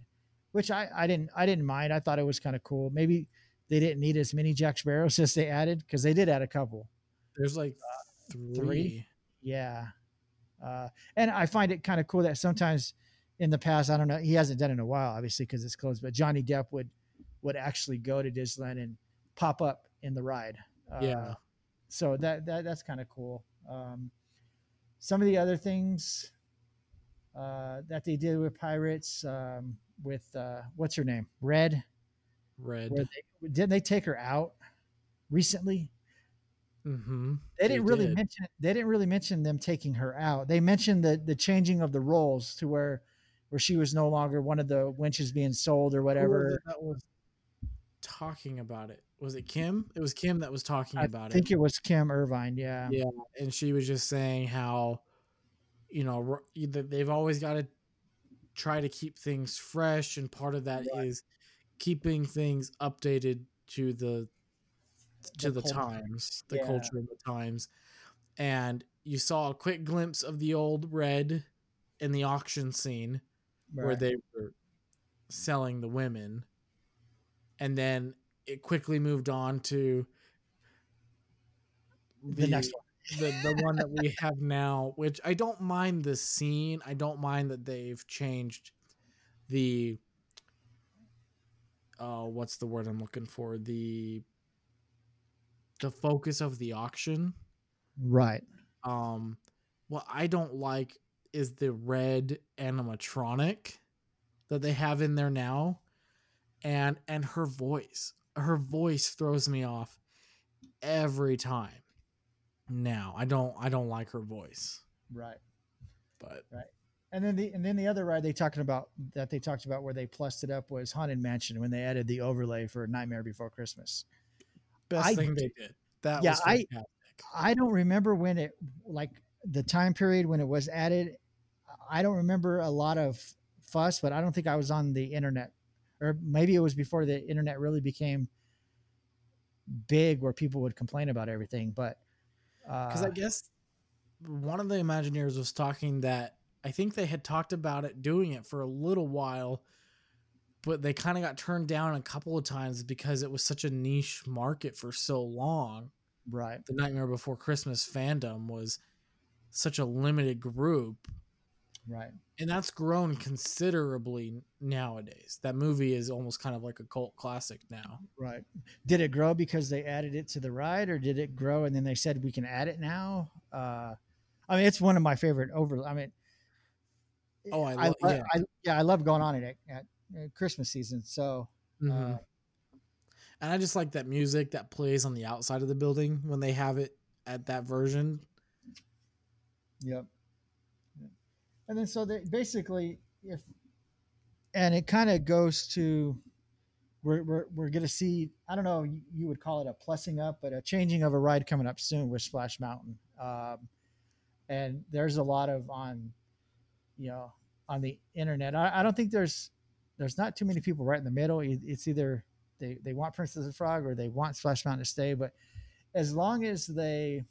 which I I didn't I didn't mind. I thought it was kind of cool. Maybe they didn't need as many Jack Sparrows as they added because they did add a couple. There's like three. three? Yeah. Uh, and I find it kind of cool that sometimes in the past, I don't know, he hasn't done it in a while, obviously, because it's closed, but Johnny Depp would would actually go to Disneyland and pop up in the ride. Uh, Yeah. So that, that that's kind of cool. Um, some of the other things uh, that they did with Pirates, um, with uh, what's her name, Red, Red. they, didn't they take her out recently? Mm-hmm. they didn't really mention they didn't really mention them taking her out. They mentioned the the changing of the roles to where where she was no longer one of the winches being sold or whatever. that was talking about it. Was it Kim? It was Kim that was talking I about it. I think it. was Kim Irvine. Yeah. Yeah, and she was just saying how, you know, they've always got to try to keep things fresh, and part of that is keeping things updated to the to The the, times, the Yeah. culture of the times. And you saw a quick glimpse of the old red in the auction scene where they were selling the women and then it quickly moved on to the, next one. the, the one that we have now which i don't mind the scene i don't mind that they've changed the uh what's the word i'm looking for the the focus of the auction Right. um what i don't like is the red animatronic that they have in there now and and her voice her voice throws me off every time now i don't i don't like her voice Right. but Right. And then the and then the other ride they talking about that they talked about where they plussed it up was Haunted Mansion when they added the overlay for Nightmare Before Christmas. Best I thing they did that Yeah, was I- I don't remember when it like the time period when it was added. I don't remember a lot of fuss, but I don't think I was on the internet, or maybe it was before the internet really became big, where people would complain about everything. But because uh, I guess one of the Imagineers was talking that I think they had talked about it doing it for a little while, but they kind of got turned down a couple of times because it was such a niche market for so long. Right. The Nightmare Before Christmas fandom was such a limited group, Right. and that's grown considerably nowadays. That movie is almost kind of like a cult classic now. Right. Did it grow because they added it to the ride, or did it grow and then they said we can add it now? Uh, I mean, it's one of my favorite over. I mean, Oh, I I, yeah. I yeah, I love going on it at, at Christmas season. So Mhm. uh, and I just like that music that plays on the outside of the building when they have it at that version. Yep. Yep. And then so they basically if and it kind of goes to we're we're, we're gonna see I don't know you, you would call it a plussing up but a changing of a ride coming up soon with Splash Mountain. Um, and there's a lot of on you know on the internet. I, I don't think there's there's not too many people right in the middle. It's either they, they want Princess and Frog or they want Splash Mountain to stay. But as long as they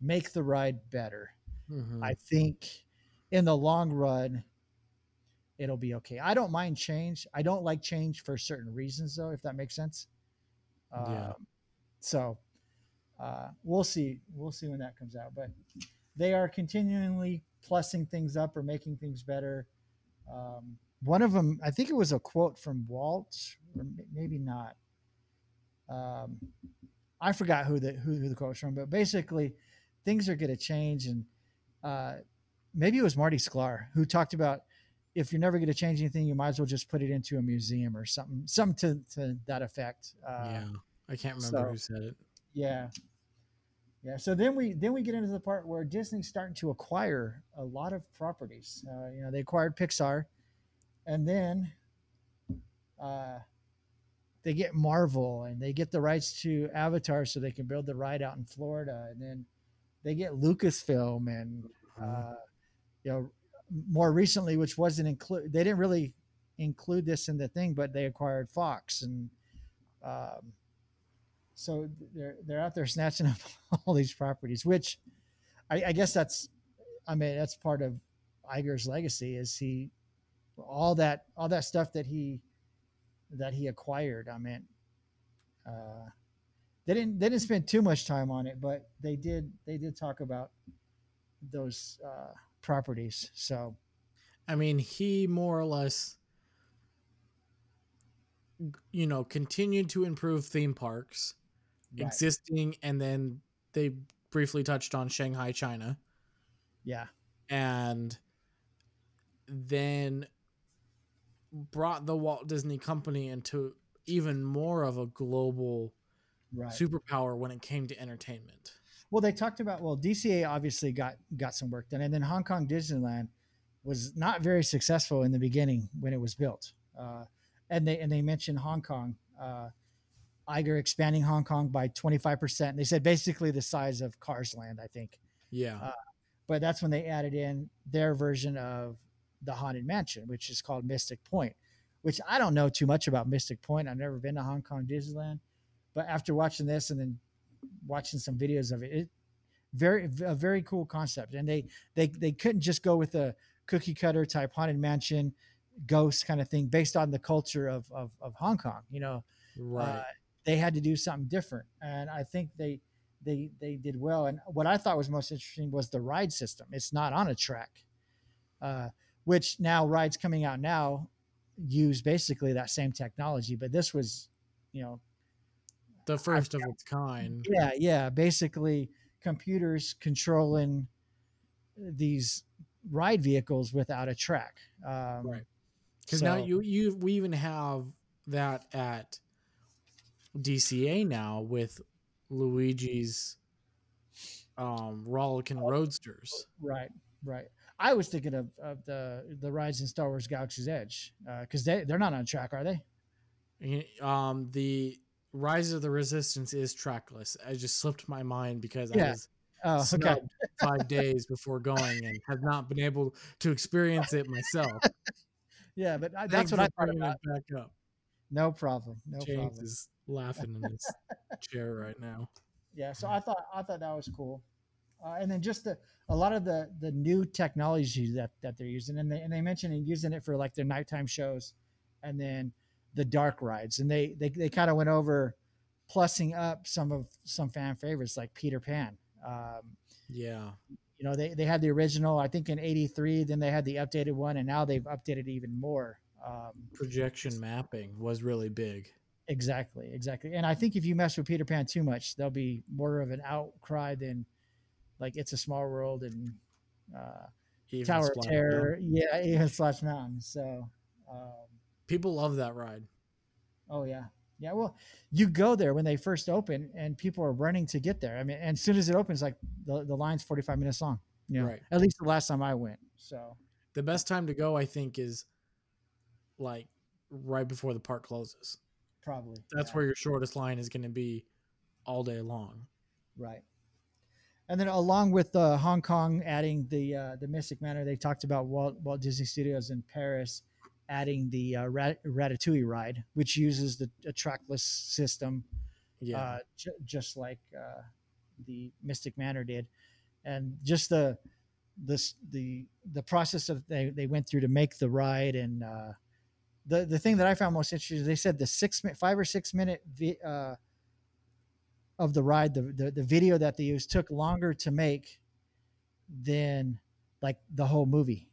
make the ride better, Mhm. I think in the long run, it'll be okay. I don't mind change. I don't like change for certain reasons, though, if that makes sense. Yeah. Um, so uh, we'll see. We'll see when that comes out. But they are continually plussing things up or making things better. Um, one of them, I think it was a quote from Walt, or maybe not. Um, I forgot who the who, who the quote was from, but basically, things are going to change, and uh, maybe it was Marty Sklar who talked about if you're never going to change anything, you might as well just put it into a museum or something, something to, to that effect. Uh, yeah, I can't remember so- who said it. yeah. Yeah. So then we then we get into the part where Disney's starting to acquire a lot of properties. Uh, you know, they acquired Pixar, and then uh, they get Marvel, and they get the rights to Avatar, so they can build the ride out in Florida, and then they get Lucasfilm, and uh, you know, more recently, which wasn't include, they didn't really include this in the thing, but they acquired Fox, and um, so they're they're out there snatching up all these properties, which I, I guess that's, I mean, that's part of Iger's legacy is he all that all that stuff that he that he acquired. I mean, uh, they didn't they didn't spend too much time on it, but they did they did talk about those uh, properties. So I mean, he more or less, you know, continued to improve theme parks right. existing, and then they briefly touched on Shanghai, China, yeah, and then brought the Walt Disney Company into even more of a global right. superpower when it came to entertainment. Well, they talked about well, DCA obviously got got some work done, and then Hong Kong Disneyland was not very successful in the beginning when it was built. Uh, and they and they mentioned Hong Kong, uh, Iger expanding Hong Kong by twenty five percent. They said basically the size of Cars Land, I think. Yeah. Uh, But that's when they added in their version of the Haunted Mansion, which is called Mystic Point. Which I don't know too much about Mystic Point. I've never been to Hong Kong Disneyland, but after watching this and then watching some videos of it, it very a very cool concept. And they they they couldn't just go with a cookie cutter type haunted mansion ghost kind of thing based on the culture of of, of Hong Kong. You know, right. uh, they had to do something different, and I think they they they did well. And what I thought was most interesting was the ride system. It's not on a track, uh, which now rides coming out now use basically that same technology. But this was, you know, the first of its kind. yeah, yeah, basically computers controlling these ride vehicles without a track. Um, Right. Because now you you we even have that at DCA now with Luigi's um Rollickin' Roadsters. Right, right. I was thinking of, of the the rides in Star Wars Galaxy's Edge because they they're not on track, are they? Um the Rise of the Resistance is trackless. I just slipped my mind because I was Oh, okay. five days before going and have not been able to experience it myself. Yeah, but I, Thanks that's what I thought about. back up. No problem. No James problem. is laughing in his chair right now. Yeah, so I thought I thought that was cool, uh, and then just the a lot of the the new technology that that they're using, and they and they mentioned using it for like their nighttime shows, and then the dark rides. And they they they kind of went over plussing up some of some fan favorites like Peter Pan. Um, Yeah. you know, they they had the original, I think in '83. Then they had the updated one, and now they've updated even more. Um, Projection mapping was really big. Exactly, exactly. And I think if you mess with Peter Pan too much, there'll be more of an outcry than like It's a Small World and uh, Even Tower of Terror. Mountain. Yeah, even Splash Mountain. So, um, People love that ride. oh yeah, yeah. Well, you go there when they first open, and people are running to get there. I mean, and as soon as it opens, like the, the line's forty five minutes long. You know, Right. at least the last time I went. So, The best time to go, I think, is like right before the park closes. probably That's yeah. where your shortest line is going to be all day long. Right. And then along with uh, Hong Kong adding the uh, the Mystic Manor, they talked about Walt, Walt Disney Studios in Paris adding the uh, Rat- Ratatouille ride, which uses the a trackless system, Yeah. uh, j- just like uh, the Mystic Manor did, and just the this the the process of they, they went through to make the ride and uh, the the thing that I found most interesting is they said the six minute five or six minute vi- uh, of the ride the, the the video that they used took longer to make than like the whole movie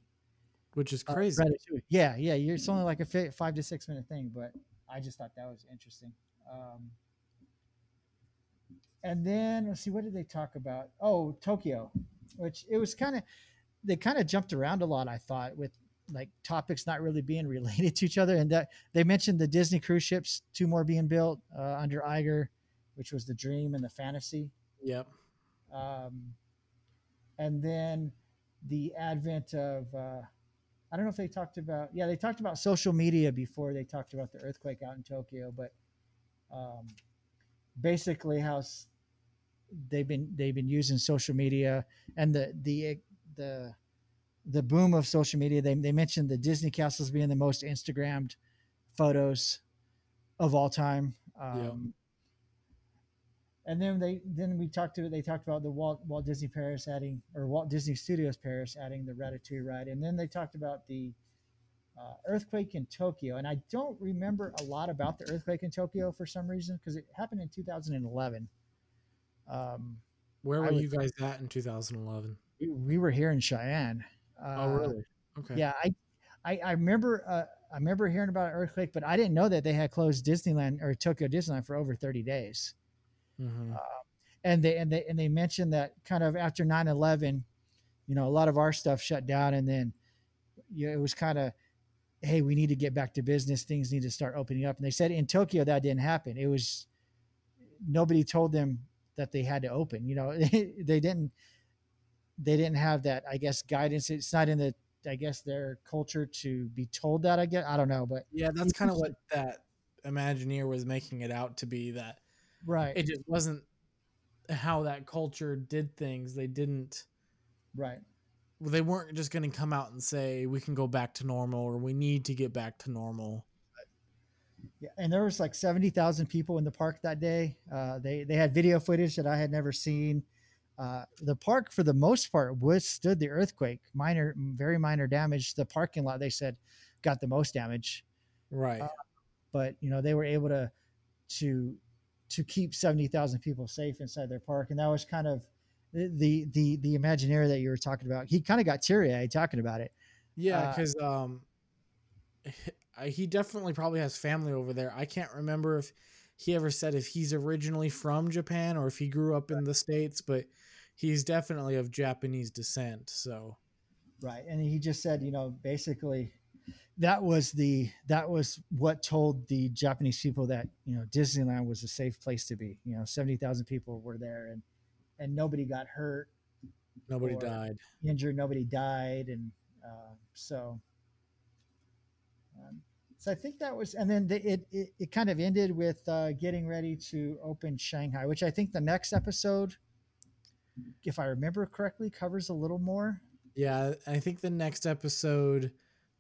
Which is uh, crazy. Ratatouille. yeah yeah you're, it's only like a five to six minute thing but I just thought that was interesting um, and then let's see what did they talk about oh Tokyo which it was kind of they kind of jumped around a lot I thought with like topics not really being related to each other and that they mentioned the Disney cruise ships two more being built uh, under Iger which was the dream and the fantasy Yep. um, and then the advent of uh, I don't know if they talked about yeah they talked about social media before they talked about the earthquake out in Tokyo, but um, basically how they've been they've been using social media and the the the the boom of social media. They they mentioned the Disney castles being the most Instagrammed photos of all time. Um, Yeah. And then they then we talked to they talked about the Walt Walt Disney Paris adding or Walt Disney Studios Paris adding the Ratatouille ride, and then they talked about the uh, earthquake in Tokyo. And I don't remember a lot about the earthquake in Tokyo for some reason because it happened in 2011. Um, Where were you guys at in 2011? we, we were here in Cheyenne. Uh, oh, really? Okay. Yeah, I, I, I remember, uh, I remember hearing about an earthquake, but I didn't know that they had closed Disneyland or Tokyo Disneyland for over 30 days. Hmm And they, and they, and they mentioned that kind of after 9 11, you know, a lot of our stuff shut down. And then you know, it was kind of, hey, we need to get back to business. Things need to start opening up. And they said in Tokyo that didn't happen. It was, nobody told them that they had to open. You know, they didn't, they didn't have that, I guess, guidance. It's not in the, I guess, their culture to be told that. I guess I don't know, but Yeah, that's kind of what that Imagineer was making it out to be. That right, it just wasn't how that culture did things. They didn't. right, They weren't just going to come out and say we can go back to normal or we need to get back to normal. yeah. And there was like seventy thousand people in the park that day. Uh, they they had video footage that I had never seen. Uh, the park, for the most part, withstood the earthquake. Minor, very minor damage. The parking lot, they said, got the most damage. Right. Uh, but you know they were able to to to keep 70,000 people safe inside their park and that was kind of the the the, Imagineer that you were talking about he kind of got teary-eyed talking about it Yeah, Uh, because um, he definitely probably has family over there. I can't remember if he ever said if he's originally from Japan or if he grew up in the states, but he's definitely of Japanese descent. So right and he just said you know basically that was the that was what told the japanese people that you know disneyland was a safe place to be you know 70,000 people were there and and nobody got hurt nobody died. injured, nobody died, and uh, so. Um, so I think that was, and then the, it, it it kind of ended with uh, getting ready to open Shanghai, which I think the next episode, if I remember correctly, covers a little more. Yeah, I think the next episode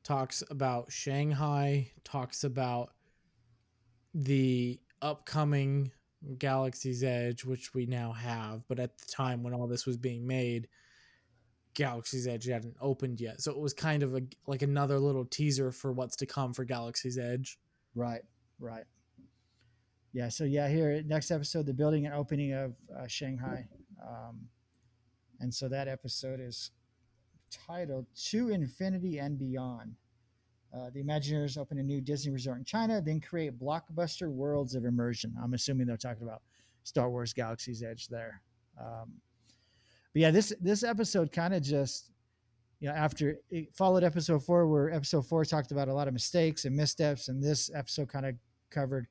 talks about Shanghai, talks about the upcoming Galaxy's Edge, which we now have, but at the time when all this was being made, Galaxy's Edge hadn't opened yet, so it was kind of a like another little teaser for what's to come for Galaxy's Edge. Right, right. Yeah, so yeah, here next episode, the building and opening of uh, Shanghai, um, and so that episode is titled "To Infinity and Beyond." Uh, the Imagineers open a new Disney resort in China, then create blockbuster worlds of immersion. I'm assuming they're talking about Star Wars Galaxy's Edge there. Um, but yeah, this this episode kind of just you know after it followed episode four, where episode four talked about a lot of mistakes and missteps, and this episode kind of covered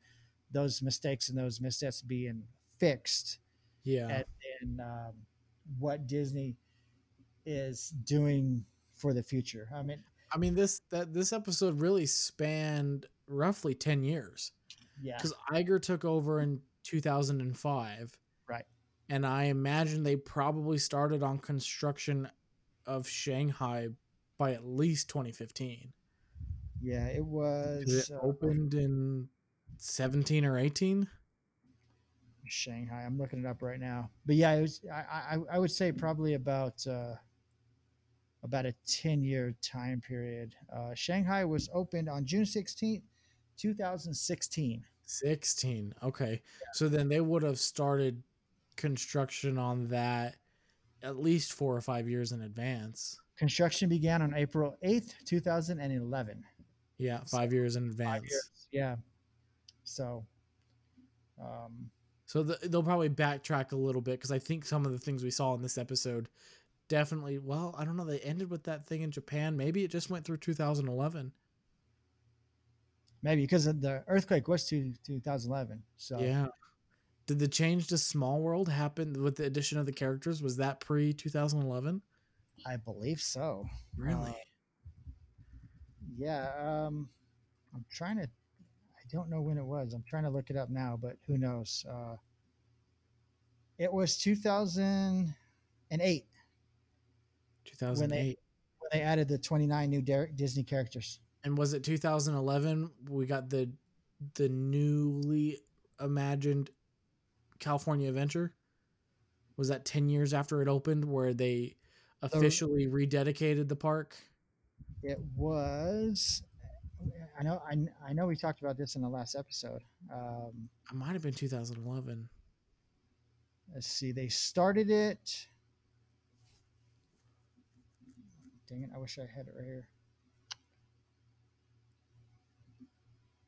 those mistakes and those missteps being fixed. Yeah, and, and um, what Disney is doing for the future. I mean, I mean this that this episode really spanned roughly ten years. Yeah, because Iger took over in 2005. Right. And I imagine they probably started on construction of Shanghai by at least 2015. Yeah, it was it uh, opened in 17 or 18. Shanghai. I'm looking it up right now. But yeah, it was. I I, I would say probably about uh, about a 10 year time period. Uh, Shanghai was opened on June 16th, 2016. 16. Okay. Yeah. So then they would have started construction on that at least four or five years in advance. Construction began on April 8th, 2011. Yeah, five so, years in advance. Years, yeah. So, um, so the, they'll probably backtrack a little bit because I think some of the things we saw in this episode definitely, well, I don't know, they ended with that thing in Japan. Maybe it just went through 2011 maybe because the earthquake was to 2011. So yeah. Did the change to Small World happen with the addition of the characters? Was that pre 2011? I believe so. Really? Uh, yeah. Um, I'm trying to. I don't know when it was. I'm trying to look it up now, but who knows? Uh, it was 2008. 2008. When they, when they added the 29 new Disney characters and was it 2011 we got the the newly imagined California Adventure? Was that 10 years after it opened where they officially rededicated the park? It was I know I, I know we talked about this in the last episode. Um, it might have been 2011. Let's see. They started it. Dang it! I wish I had it right here.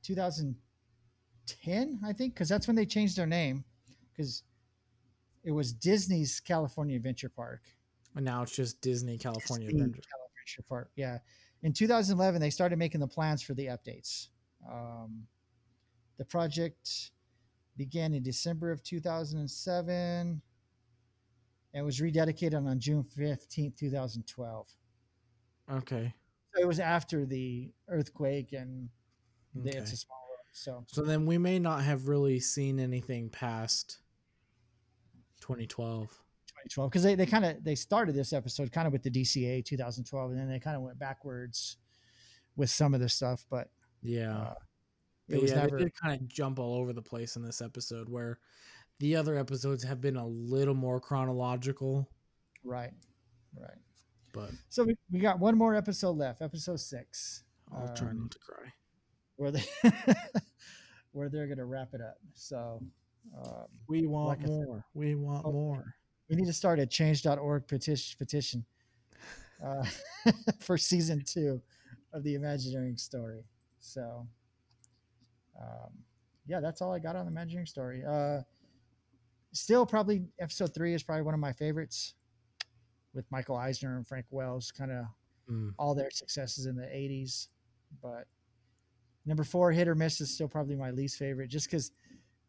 2010, I think, because that's when they changed their name, because it was Disney's California Adventure Park. And now it's just Disney California Disney Adventure. Adventure Park. Yeah. In 2011, they started making the plans for the updates. Um, the project began in December of 2007 and was rededicated on June 15th, 2012. Okay. So it was after the earthquake and Okay. It's a small world. So so then we may not have really seen anything past 2012. 2012 because they, they kind of they started this episode kind of with the DCA 2012 and then they kind of went backwards with some of the stuff but yeah uh, it was yeah, never... they did kind of jump all over the place in this episode where the other episodes have been a little more chronological right right but so we, we got one more episode left episode six i'll um, try not to cry where they where they're going to wrap it up. So um, we want like more. Said, we want oh, more. We need to start a change.org petition petition uh, for season two of the Imagineering story. So um, yeah, that's all I got on the Imagineering story. Uh, still, probably episode three is probably one of my favorites with Michael Eisner and Frank Wells, kind of mm. all their successes in the 80s. But Number four, hit or miss is still probably my least favorite, just because.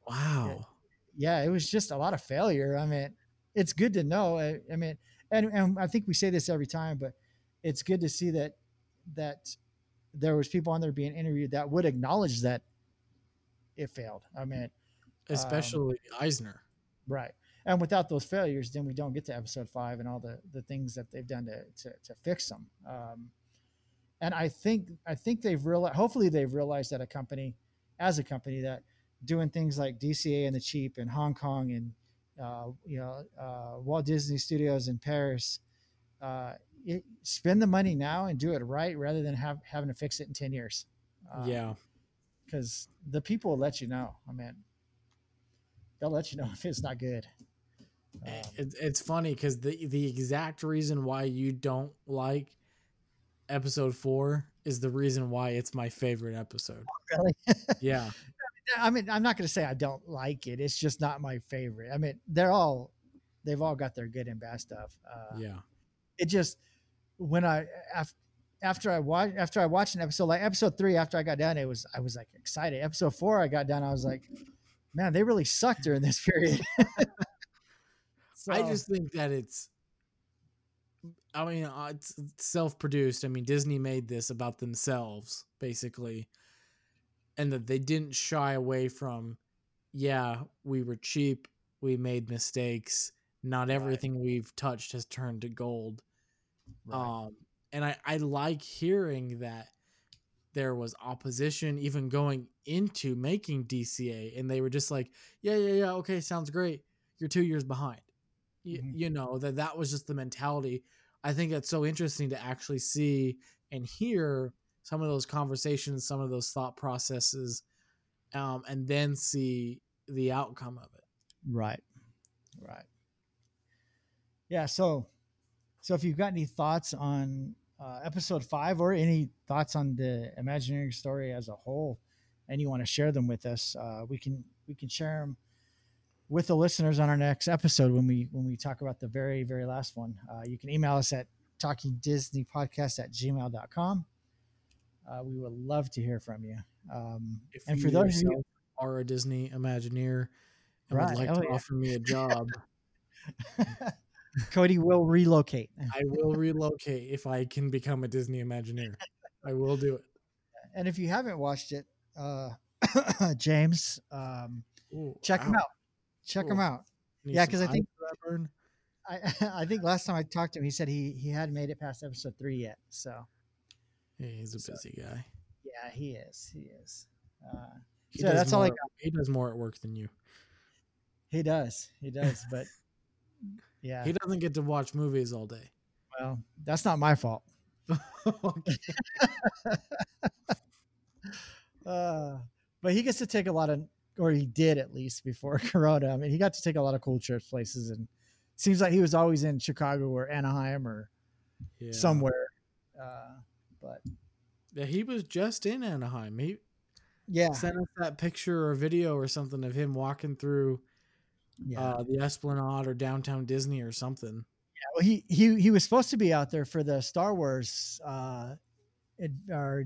Wow. It, yeah, it was just a lot of failure. I mean, it's good to know. I, I mean, and, and I think we say this every time, but it's good to see that that there was people on there being interviewed that would acknowledge that it failed. I mean, especially um, Eisner, right? And without those failures, then we don't get to episode five and all the the things that they've done to to, to fix them. Um, and I think I think they've realized. Hopefully, they've realized that a company, as a company, that doing things like DCA and the Cheap and Hong Kong and uh, you know uh, Walt Disney Studios in Paris, uh, it, spend the money now and do it right rather than have having to fix it in 10 years. Uh, yeah. Because the people will let you know. I mean, they'll let you know if it's not good. Um, It's it's funny because the the exact reason why you don't like episode four is the reason why it's my favorite episode. really? Yeah. I mean, I'm not going to say I don't like it. It's just not my favorite. I mean, they're all, they've all got their good and bad stuff. Uh, Yeah. It just, when I, after, after I watched, after I watched an episode, like episode three, after I got done, it was, I was like excited. Episode four, I got done. I was like, man, they really sucked during this period. So, I just think that it's. I mean, uh, it's self-produced. I mean, Disney made this about themselves, basically, and that they didn't shy away from. Yeah, we were cheap. We made mistakes. Not Right. everything we've touched has turned to gold. right. Um, and I, I like hearing that there was opposition even going into making DCA, and they were just like, yeah, yeah, yeah, okay, sounds great. You're two years behind. Y- Mhm. You know that that was just the mentality. I think that's so interesting to actually see and hear some of those conversations, some of those thought processes, um, and then see the outcome of it. Right. Right. Yeah. So, so if you've got any thoughts on uh, episode five or any thoughts on the Imagineering story as a whole, and you want to share them with us, uh, we can we can share them with the listeners on our next episode when we when we talk about the very very last one. Uh, you can email us at talkingdisneypodcast at gmail.com. Uh, we would love to hear from you. Um, If and you for those who are a Disney Imagineer and Right. would like Oh, to yeah. offer me a job, Cody will relocate. I will relocate if I can become a Disney Imagineer. I will do it. and if you haven't watched it, uh, James, um, Ooh, check them ow. out. Check them Ooh. out. Need Yeah, because I think- for that burn. I I think last time I talked to him, he said he he hadn't made it past episode three yet. So Yeah, he's a So- busy guy. yeah, he is. He is. Uh, He So does that's all I more- He does more at work than you. he does. He does. But yeah, He doesn't get to watch movies all day. well, that's not my fault. Uh, but he gets to take a lot of, or he did at least before Corona. I mean, he got to take a lot of cool trips places, and seems like he was always in Chicago or Anaheim or Yeah. somewhere. Uh, but Yeah, he was just in Anaheim. He yeah, sent us that picture or video or something of him walking through yeah. uh, the Esplanade or downtown Disney or something. Yeah, well, he he he was supposed to be out there for the Star Wars uh, it, or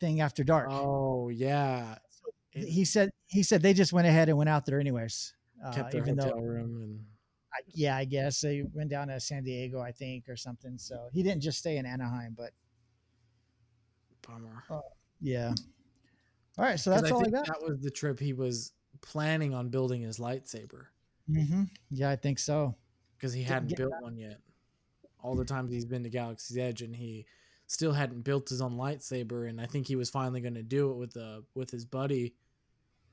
thing after dark. Oh yeah, he said he said they just went ahead and went out there anyways. Uh, even hotel though, room and I, yeah, I guess they went down to San Diego, I think, or something. So he didn't just stay in Anaheim, but bummer. yeah. All right, so that's all I got. That was the trip he was planning on building his lightsaber hmm Yeah, I think so. because he Didn't hadn't built one yet. All the times he's been to Galaxy's Edge and he still hadn't built his own lightsaber, and I think he was finally going to do it with the with his buddy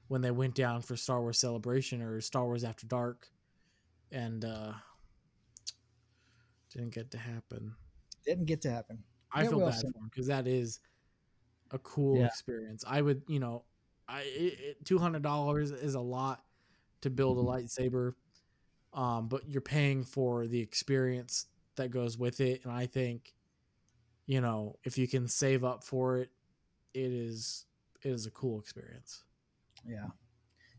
when they went down for Star Wars Celebration or Star Wars After Dark, and uh didn't get to happen. Didn't get to happen. I It feel bad soon. for him because that is a cool Yeah. experience. I would, you know, I two hundred dollars is a lot to build a lightsaber, um, but you're paying for the experience that goes with it, and I think, you know, if you can save up for it, it is it is a cool experience. Yeah,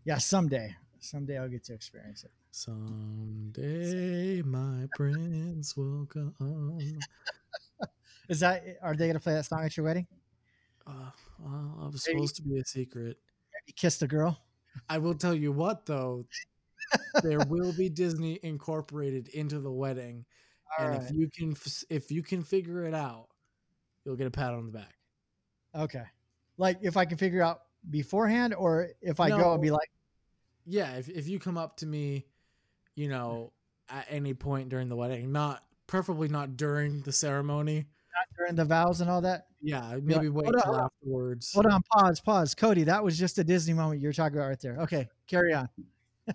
yeah. Someday, someday I'll get to experience it. Someday my prince will come. Is that? Are they gonna play that song at your wedding? Uh, well, I was Maybe- supposed to be a secret. You kissed a girl. I will tell you what though, there will be Disney incorporated into the wedding, All and right. if you can if you can figure it out, you'll get a pat on the back. Okay. Like if I can figure out beforehand, or if I go and be like, Yeah, if if you come up to me, you know, at any point during the wedding, not preferably not during the ceremony. Not during the vows and all that. Yeah, like, maybe wait "Hold till on. afterwards. Hold on, pause, pause. Cody, that was just a Disney moment you're talking about right there. Okay, carry on.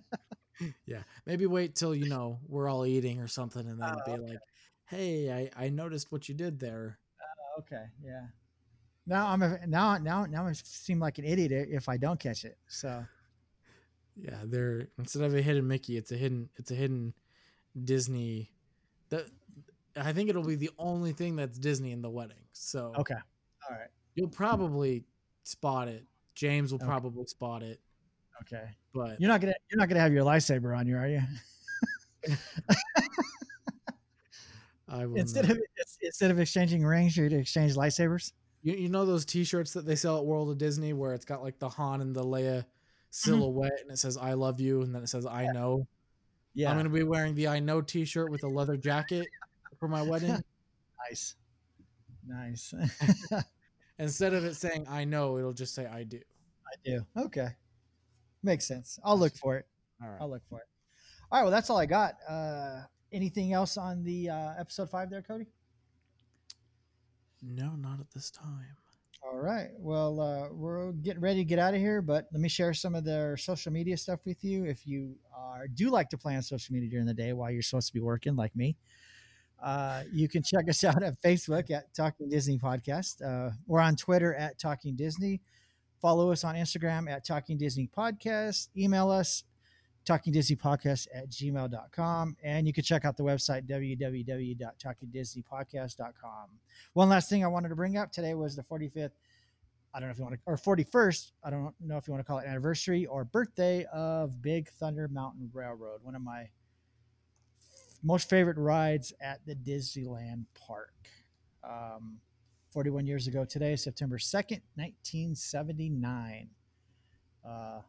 Yeah, maybe wait till you know we're all eating or something, and then Oh, be okay. like, hey, I, I noticed what you did there. Oh, okay, yeah. Now I'm a, now now now I seem like an idiot if I don't catch it. So Yeah, they're instead of a hidden Mickey, it's a hidden it's a hidden Disney. That I think it'll be the only thing that's Disney in the wedding. So okay, all right, you'll probably spot it. James will Okay. probably spot it, okay. but You're not gonna you're not gonna have your lightsaber on you, are you? I will instead not. of instead of exchanging rings, you're to exchange lightsabers. You, you know those T-shirts that they sell at World of Disney where it's got like the Han and the Leia silhouette and it says "I love you" and then it says "I know." Yeah, I'm gonna be wearing the "I know" T-shirt with a leather jacket for my wedding. nice, nice. Instead of it saying "I know," it'll just say "I do." I do. Okay, makes sense. I'll look for it. All right. I'll look for it. All right. Well, that's all I got. Uh, anything else on the uh, episode five there, Cody? No, not at this time. All right. Well, uh, we're getting ready to get out of here, but let me share some of their social media stuff with you. If you are, do like to play on social media during the day while you're supposed to be working, like me, uh, you can check us out at Facebook at Talking Disney Podcast. Uh, we're on Twitter at Talking Disney. Follow us on Instagram at Talking Disney Podcast. Email us talkingdisneypodcast at gmail.com. And you can check out the website www.talkingdisneypodcast.com. One last thing I wanted to bring up today was the 45th, I don't know if you want to, or 41st, I don't know if you want to call it anniversary or birthday of Big Thunder Mountain Railroad, one of my most favorite rides at the Disneyland Park. Um, 41 years ago today, September 2nd, 1979, uh,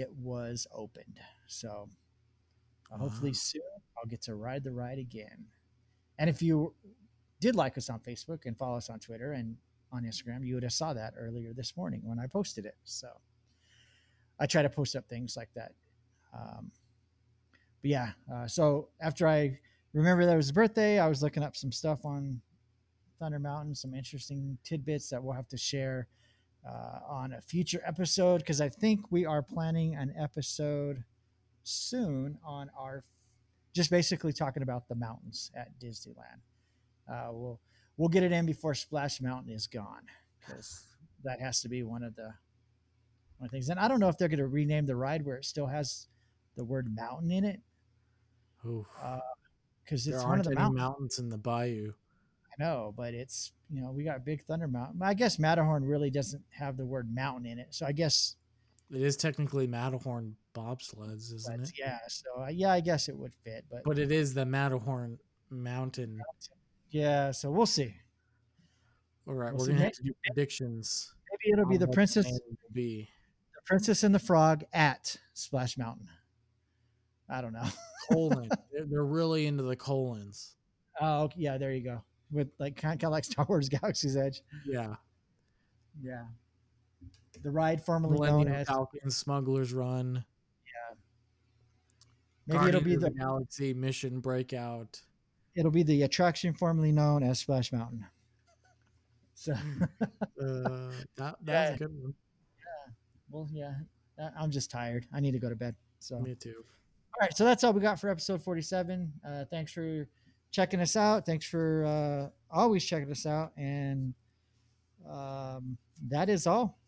it was opened. So uh, hopefully soon I'll get to ride the ride again. And if you did like us on Facebook and follow us on Twitter and on Instagram, you would have saw that earlier this morning when I posted it. So I try to post up things like that. Um, but yeah, uh, so after I remember that it was his birthday, I was looking up some stuff on Thunder Mountain, some interesting tidbits that we'll have to share uh, on a future episode because I think we are planning an episode soon on our just basically talking about the mountains at Disneyland. Uh, we'll we'll get it in before Splash Mountain is gone because that has to be one of the one of things. And I don't know if they're going to rename the ride where it still has the word mountain in it Oof. because there it's one aren't of the any mountains. mountains in the bayou. Know, but it's you know we got Big Thunder Mountain. I guess Matterhorn really doesn't have the word mountain in it, so I guess It is technically Matterhorn bobsleds, isn't it? yeah. So uh, yeah, I guess it would fit, but, But it is the Matterhorn mountain. yeah. So we'll see. All right, We'll we're gonna have to do predictions. Maybe it'll be the princess, band it will be the princess and the frog at Splash Mountain. I don't know. colon. they're really into the colons. Oh yeah, there you go. With like kind of like Star Wars Galaxy's Edge. Yeah, Yeah. The ride formerly known as Falcon, Smuggler's Run. Yeah. Maybe it'll be of the Galaxy Mission Breakout. it'll be the attraction formerly known as Splash Mountain. So Uh, that that's Yeah. a good one. Yeah. Well, yeah, I- I'm just tired. I need to go to bed. So Me too. all right, so that's all we got for episode 47. Uh, thanks for checking us out. Thanks for uh, always checking us out, and um, that is all.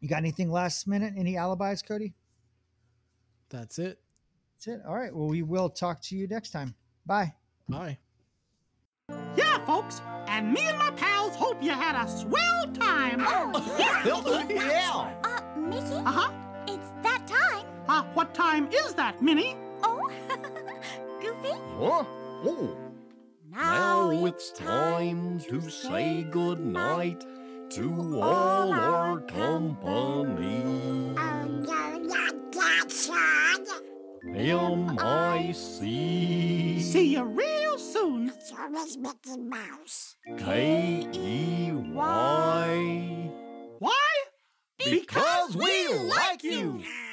You got anything last minute? Any alibis, Cody? That's it. That's it. All right. Well, we will talk to you next time. Bye. Bye. Yeah, folks, and me and my pals hope you had a swell time. Oh, yeah. yeah. Uh, Mickey, Uh huh. it's that time. Uh, what time is that, Minnie? Oh, Goofy. Huh? Oh, now it's time to say goodnight to all our company. Um, yeah, that's right. M-I-C See you real soon. It's always Mickey Mouse. K-E-Y Why? Because we like you!